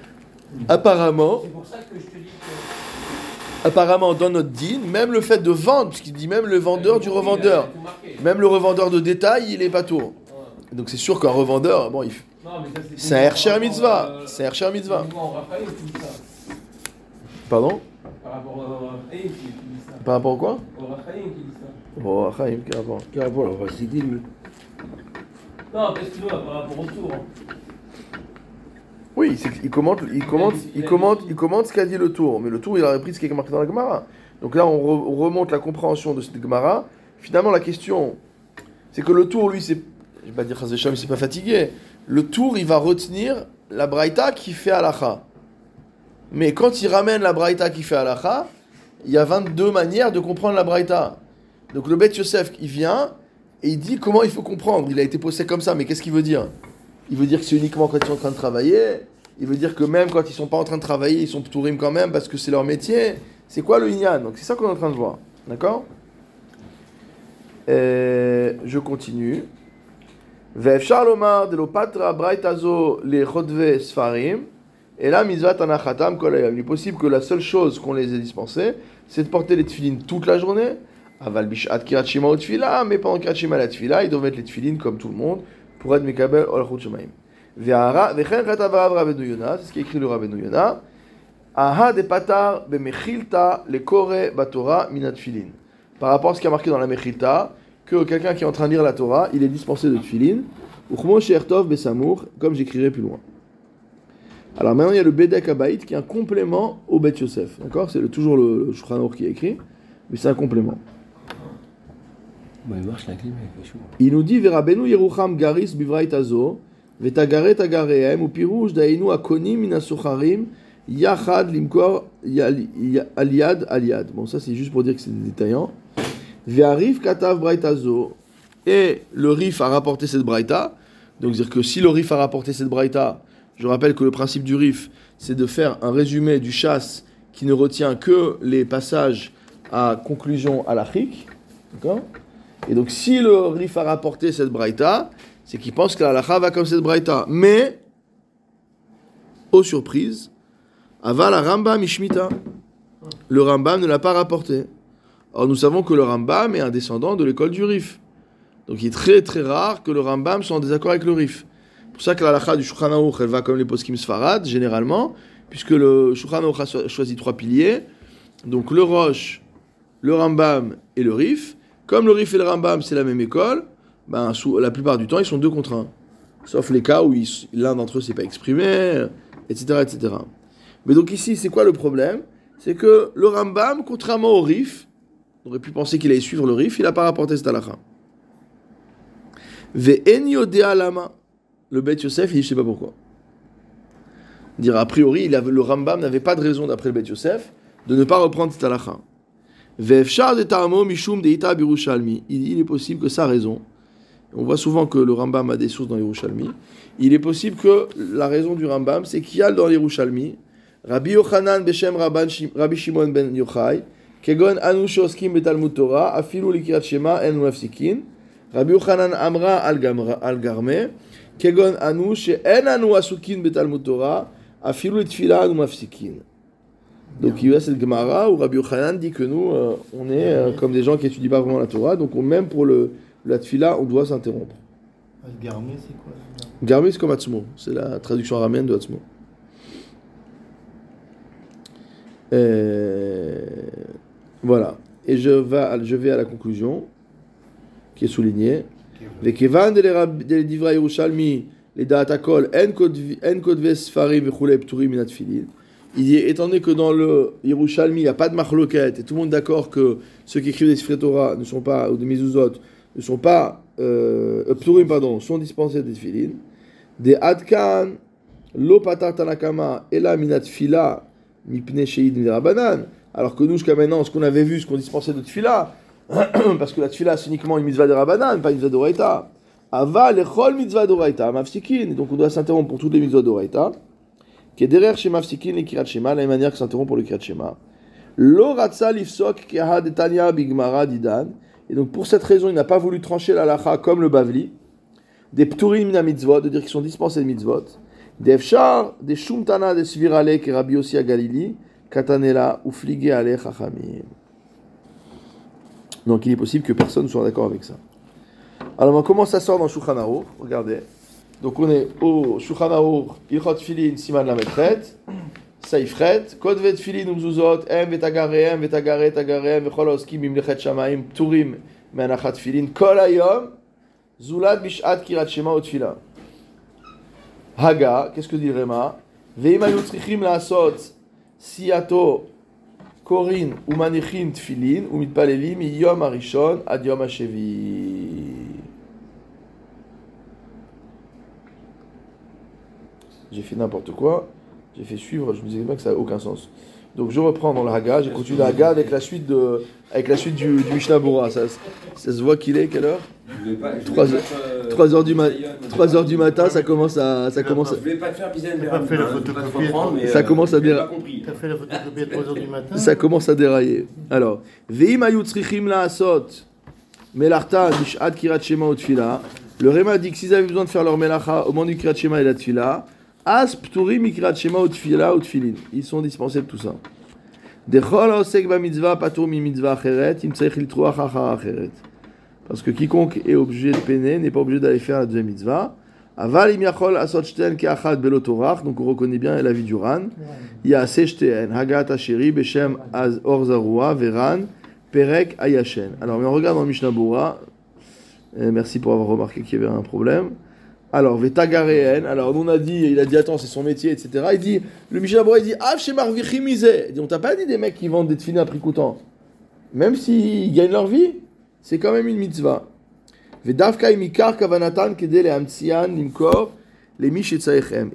apparemment,
C'est pour ça que je te dis que.
apparemment dans notre din, même le fait de vendre, parce qu'il dit même le vendeur du revendeur, même le revendeur de détail, il est pas tour.
Ouais.
Donc c'est sûr qu'un revendeur, bon, il... c'est un Hercher Mitzvah.
Euh,
C'est un Hercher Mitzvah. Pardon?
Par rapport
Par rapport à quoi?
Au Raphaël qui dit ça.
Oh, Chaim, quel rapport?
Quel rapport Chassidim
Non, excuse-moi, par rapport au tour. hein.
Oui, c'est qu'il commente, il commente, il commente, il commente ce qu'a dit le tour, mais le tour il a repris ce qui est marqué dans la Gemara. Donc là, on, re- on remonte la compréhension de cette Gemara. Finalement, la question, c'est que le tour, lui, c'est, je vais pas dire Chaz V'Shalom, il s'est pas fatigué. Le tour, il va retenir la Braïta qui fait Halacha. Mais quand il ramène la Braïta qui fait Halacha, il y a 22 manières de comprendre la Braïta. Donc le Beth Yosef, il vient et il dit comment il faut comprendre. Il a été posé comme ça, mais qu'est-ce qu'il veut dire? Il veut dire que c'est uniquement quand ils sont en train de travailler. Il veut dire que même quand ils sont pas en train de travailler, ils sont tourim quand même parce que c'est leur métier. C'est quoi le Inyan? Donc c'est ça qu'on est en train de voir. D'accord? Euh, je continue. Vev Shalomar de Lopatra Braitazo les Sfarim. Et là, mitzvah tanachatam kolayam. Il est possible que la seule chose qu'on les ait dispensés, c'est de porter les tefilines toute la journée. Aval bishat kirat shema tfila, mais pendant kirat shema la tfila, ils doivent mettre les tefilines comme tout le monde pour être mikabel olchut shemaim. Vechen katav rav rabenu Yona, c'est ce qui écrit le rabenu Yona. Aha de patar bemechilta le kore batora minat tfilin. Par rapport à ce qui est marqué dans la mechilta, que quelqu'un qui est en train de lire la Torah, il est dispensé de tfilin. Uchmo sheertov besamour, comme j'écrirai plus loin. Alors maintenant, il y a le Bedek Abaït qui est un complément au Bet Yosef. D'accord? C'est le- toujours le, le Shulchan qui est écrit, mais c'est un complément.
Il
nous dit Verabenu Yerucham Garis Bivrait Azo, Vetagaret Agarehem, ou Pirouj Dainu Akonim Minasucharim, Yachad Limkor Aliad Aliad. Bon, ça c'est juste pour dire que c'est des détaillants. Ve'arif Katav Brait Azo, et le Rif a rapporté cette Braïta. Donc, c'est-à-dire que si le Rif a rapporté cette Braïta, je rappelle que le principe du Rif, c'est de faire un résumé du chasse qui ne retient que les passages à conclusion à l'Afrique. D'accord? Et donc, si le Rif a rapporté cette braïta, c'est qu'il pense que la va comme cette braïta. Mais, aux surprises, aval la Rambam Ishmita. Le Rambam ne l'a pas rapporté. Or, nous savons que le Rambam est un descendant de l'école du Rif. Donc, il est très très rare que le Rambam soit en désaccord avec le Rif. C'est pour ça que la halakha du Shulchan elle va comme les poskim Sfarad, généralement, puisque le Shulchan a cho- choisi trois piliers. Donc, le Roche, le Rambam et le Rif. Comme le Rif et le Rambam, c'est la même école, ben, la plupart du temps, ils sont deux contre un. Sauf les cas où l'un d'entre eux s'est pas exprimé, etc., etc. Mais donc ici, c'est quoi le problème? C'est que le Rambam, contrairement au Rif, on aurait pu penser qu'il allait suivre le Rif, il n'a pas rapporté cette halakha. Lama. Le Bet Yosef, il dit, je sais pas pourquoi. Dire a priori, il avait- le Rambam n'avait pas de raison, d'après le Bet Yosef, de ne pas reprendre cette halakha. Il est possible que sa raison, on voit souvent que le Rambam a des sources dans Yerushalmi, il est possible que la raison du Rambam, c'est qu'il y a dans Yerushalmi, Rabbi Yochanan beshem Rabbi Shimon ben Yochai, kegon anu shoskim betalmud Torah, afilu likirat shema en Rabbi Yochanan amra al kegon anu she'en anu asukin betalmud Torah, afilu litfila anu mafsikin. Donc il y a cette Gemara où Rabbi Yochanan dit que nous, euh, on est euh, comme des gens qui étudient pas vraiment la Torah, donc on- même pour le, la tfila, on doit s'interrompre.
Al-Garmé, c'est quoi
Garmi, c'est comme Atzmo, c'est la traduction araméenne de Atzmo. Euh, voilà, et je vais, à- je vais à la conclusion, qui est soulignée. וכיוון דברי ירושלמי לדעת הכל אין כותב- אין כותבי ספרים וכולי פטורים מן התפילין. Il dit, étant donné que dans le Yerushalmi, il n'y a pas de marloquette, et tout le monde est d'accord que ceux qui écrivent des Sifrei Torah ne sont pas, ou des mezuzot, ne sont pas, euh, euh, pturim, pardon, sont dispensés des tefilin. Des adkan, lo patar tanakama, ela minat fila, mipne sheid rabanan. Alors que nous, jusqu'à maintenant, ce qu'on avait vu, ce qu'on dispensait de tfila, parce que la tfila, c'est uniquement une mitzvah de rabanan, pas une mitzvah d'oraita. Ava, lechol mitzvah d'oraita, mafsikin. Donc on doit s'interrompre pour toutes les mitzvahs d'oraita. Qui est derrière chez Mafsikin et Kirat Shema, de la même manière que s'interrompt pour le Kirat Shema. Lo ratza lifsok keha detanya bigmara didan. Et donc pour cette raison, il n'a pas voulu trancher la lacha comme le Bavli. Des pturim mina mitzvot, de dire qu'ils sont dispensés de mitzvot. Des fshar, des shumtana, des svirale, que Rabbi Yossi à Galili, katanela, ou flige ale chachamim. Donc il est possible que personne ne soit d'accord avec ça. Alors comment ça sort dans Shulchan Regardez. Donc on est au Shulchan Aruch, Ilchot Filin, Siman la Metret, Seifret, Kod vet Filin umzuzot, Em vetagareem, vetagare tagareem, vechol oskim imlechet shamaim, Turim, menachat Filin, Kol hayom, Zulat bishat kirat shema ou tfila. Haga, qu'est-ce que dit Rema? Veim ayu tzrichim laasot siyato korin umanichin tfilin umitpalelim miyom harishon ad yom hashevi. J'ai fait n'importe quoi. J'ai fait suivre, je me disais bien que ça n'a aucun sens. Donc je reprends dans le Haga, j'ai continué le Haga avec la suite, de, avec la suite du, du Mishnah. Ça, ça se voit qu'il est quelle heure?
Je voulais pas- je voulais
Trois
pas
heures-
te-
3 heures du, ma-
Zayon, mais
3
j'ai
heures
pas
du matin, ça commence à, ça commence à-
Je pas te faire biser
T'as pas fait la photocopie,
Ça commence à
compris.
T'as fait la photocopie à 3h du matin
ça commence à dérailler. Alors, Veim ayu tzrichim laasot melarta bishat kirat shema ou tfila, Le Réma dit que s'ils avaient besoin de faire leur melacha au moment du Kriyat Shema et la Tfila, As pturi mikrat shema ou tfila ou tfilin. Ils sont dispensés de tout ça. Dechol osek ba mitzvah patur mi mitzvah acheret, im litruach achar acheret. Parce que quiconque est obligé de peiner n'est pas obligé d'aller faire la deuxième mitzvah. Aval im yachol asot shten keachad belotorach, donc on reconnaît bien la vie du ran. Yaseh shteen, hagat asheri beshem az or zarua veran perek ayashen. Alors, mais on regarde dans Mishnah Bura. Euh, merci pour avoir remarqué qu'il y avait un problème. Alors, Vetagareen, alors on a dit, il a dit attends, c'est son métier, etc. Il dit, le Mishnah Bura, il dit, ah, chez Marvichimize. Il dit, on t'a pas dit des mecs qui vendent des tefilines à prix coûtant. Même s'ils gagnent leur vie, c'est quand même une mitzvah. Et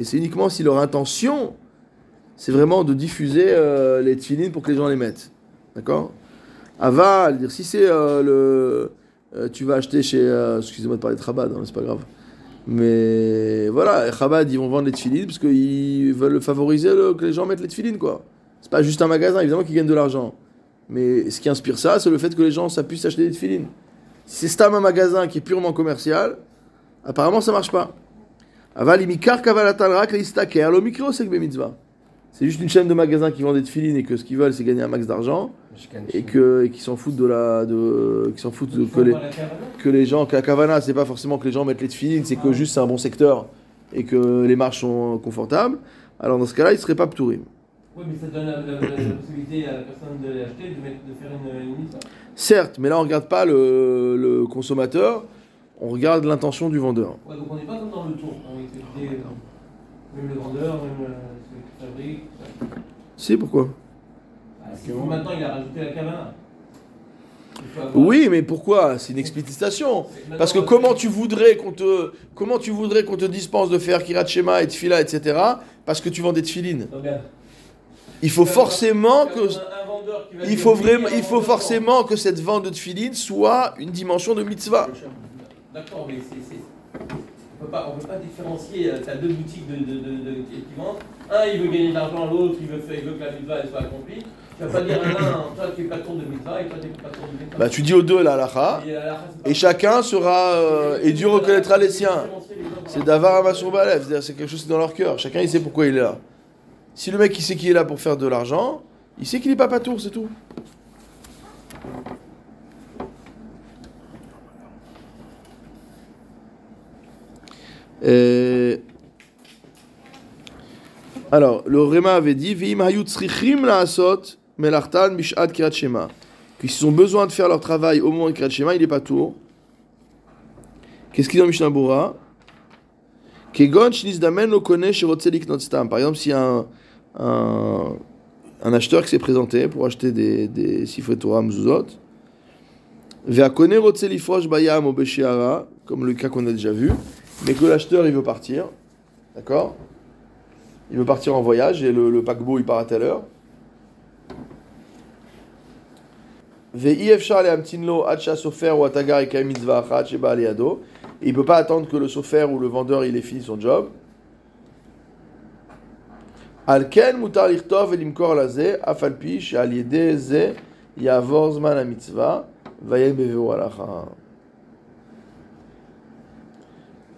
c'est uniquement si leur intention, c'est vraiment de diffuser euh, les tefilines pour que les gens les mettent. D'accord? Aval, dire si c'est euh, le. euh, tu vas acheter chez. Excusez-moi de parler de Chabad, hein, c'est pas grave. Mais voilà, Chabad, ils vont vendre les tefilines parce qu'ils veulent favoriser que les gens mettent les tefilines, quoi. C'est pas juste un magasin, évidemment, qui gagne de l'argent. Mais ce qui inspire ça, c'est le fait que les gens ça puissent acheter des tefilines. Si c'est Stam un magasin qui est purement commercial, apparemment ça marche pas. C'est juste une chaîne de magasins qui vendent des tefilines et que ce qu'ils veulent c'est gagner un max d'argent et que qui s'en foutent de la de qui s'en foutent de, que les que les gens que la kavana c'est pas forcément que les gens mettent les tefilines, c'est que juste c'est un bon secteur et que les marches sont confortables. Alors dans ce cas-là, il serait pas ptourim.
Oui, mais ça donne la, la- la- la possibilité à la personne de l'acheter, de, mettre- de faire une, une mise.
Certes, mais là on regarde pas le, le consommateur, on regarde l'intention du vendeur.
Ouais, donc on n'est pas comme dans le tour. On est écouté, euh, même le vendeur, même euh, celui qui fabrique.
C'est pourquoi?
Ah, si maintenant il a rajouté la cabane.
Oui, mais pourquoi? C'est une explicitation. Parce que comment tu voudrais qu'on te comment tu voudrais qu'on te dispense de faire kirat shema et tfila etc. Parce que tu vends des tfilines. Il faut forcément que il faut vraiment il faut forcément que cette vente de tfilines soit une dimension de mitzvah.
D'accord, mais c'est. c'est- On peut pas, on peut pas différencier. Tu as deux boutiques de, de, de, de- qui vendent. Un, il veut gagner de l'argent, l'autre, il veut, faire, il veut que la mitzvah soit accomplie. Tu vas pas dire à l'un, toi tu es tour de mitzvah et toi tu es tour de mitzvah.
Bah tu dis aux deux la halacha
Et, à
chacun sera euh, et Dieu reconnaîtra les siens. C'est d'avar Amasour Balev, c'est-à-dire c'est quelque chose qui est dans leur cœur. Chacun il sait pourquoi il est là. Si le mec il sait qu'il est là pour faire de l'argent, il sait qu'il est pas patour, c'est tout. Euh, Alors, le Réma avait dit shema. Qu'ils ont besoin de faire leur travail au moment de kirat shema, il est pas tour. Qu'est-ce qu'il dit dans Mishnah Kegon lo kone shirotze liknot stam. Par exemple, s'il y a un, un, un acheteur qui s'est présenté pour acheter des, des sifrei Torah mezuzot, ve'akone rotze lifrosh bayam o beshiara, comme le cas qu'on a déjà vu, mais que l'acheteur il veut partir, d'accord? Il veut partir en voyage et le, le paquebot il part à telle heure. Ve'ifshar le'amtinlo ad sofer ou atagar et mitzvah achat aliado. Il ne peut pas attendre que le sofer ou le vendeur il ait fini son job.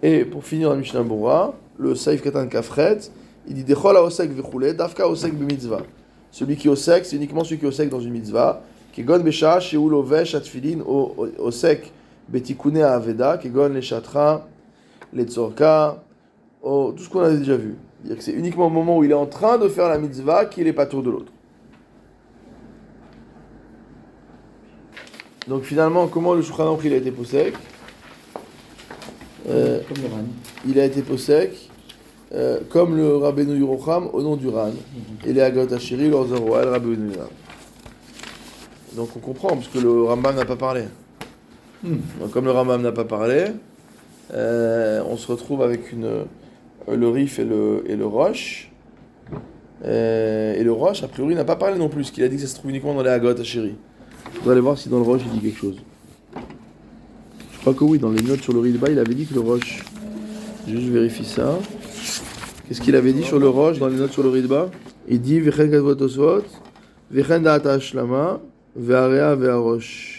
Et pour finir le Mishnah Bora, le Saif Katan Kafret, il dit Dechol osek vechule, dafka osek mitzvah. Celui qui osek, c'est uniquement celui qui osek dans une mitzvah. Kegon besha sheul ovesh atfilin osek betikune aveda, kegon le shatra, le tzorka, oh, tout ce qu'on a déjà vu. C'est-à-dire que c'est uniquement au moment où il est en train de faire la mitzvah qu'il est pas tour de l'autre. Donc finalement, comment le Shulchan il a été posek Euh,
Comme le RAN.
il a été posek euh, comme le Rabbeinu Yerocham au nom du Ran. Et les Agot Ashiri, leur Zoroa, le Rabbeinu Yerocham. Donc on comprend, parce que le Rambam n'a pas parlé. Donc comme le Rambam n'a pas parlé, euh, on se retrouve avec euh, le Rif et le, Roche. Euh, et le Roche, a priori, n'a pas parlé non plus, qu'il a dit que ça se trouve uniquement dans les Agot Ashiri. On va aller voir si dans le Roche il dit quelque chose. Je crois que oui, dans les notes sur le Ridba, il avait dit que le Roche. Juste vérifie ça. Qu'est-ce qu'il avait dit sur le Roche dans les notes sur le Ridba? Il dit Vechen Kadvot Osvot, Vechen Da'at Hashlama, Ve'area Ve'arosh.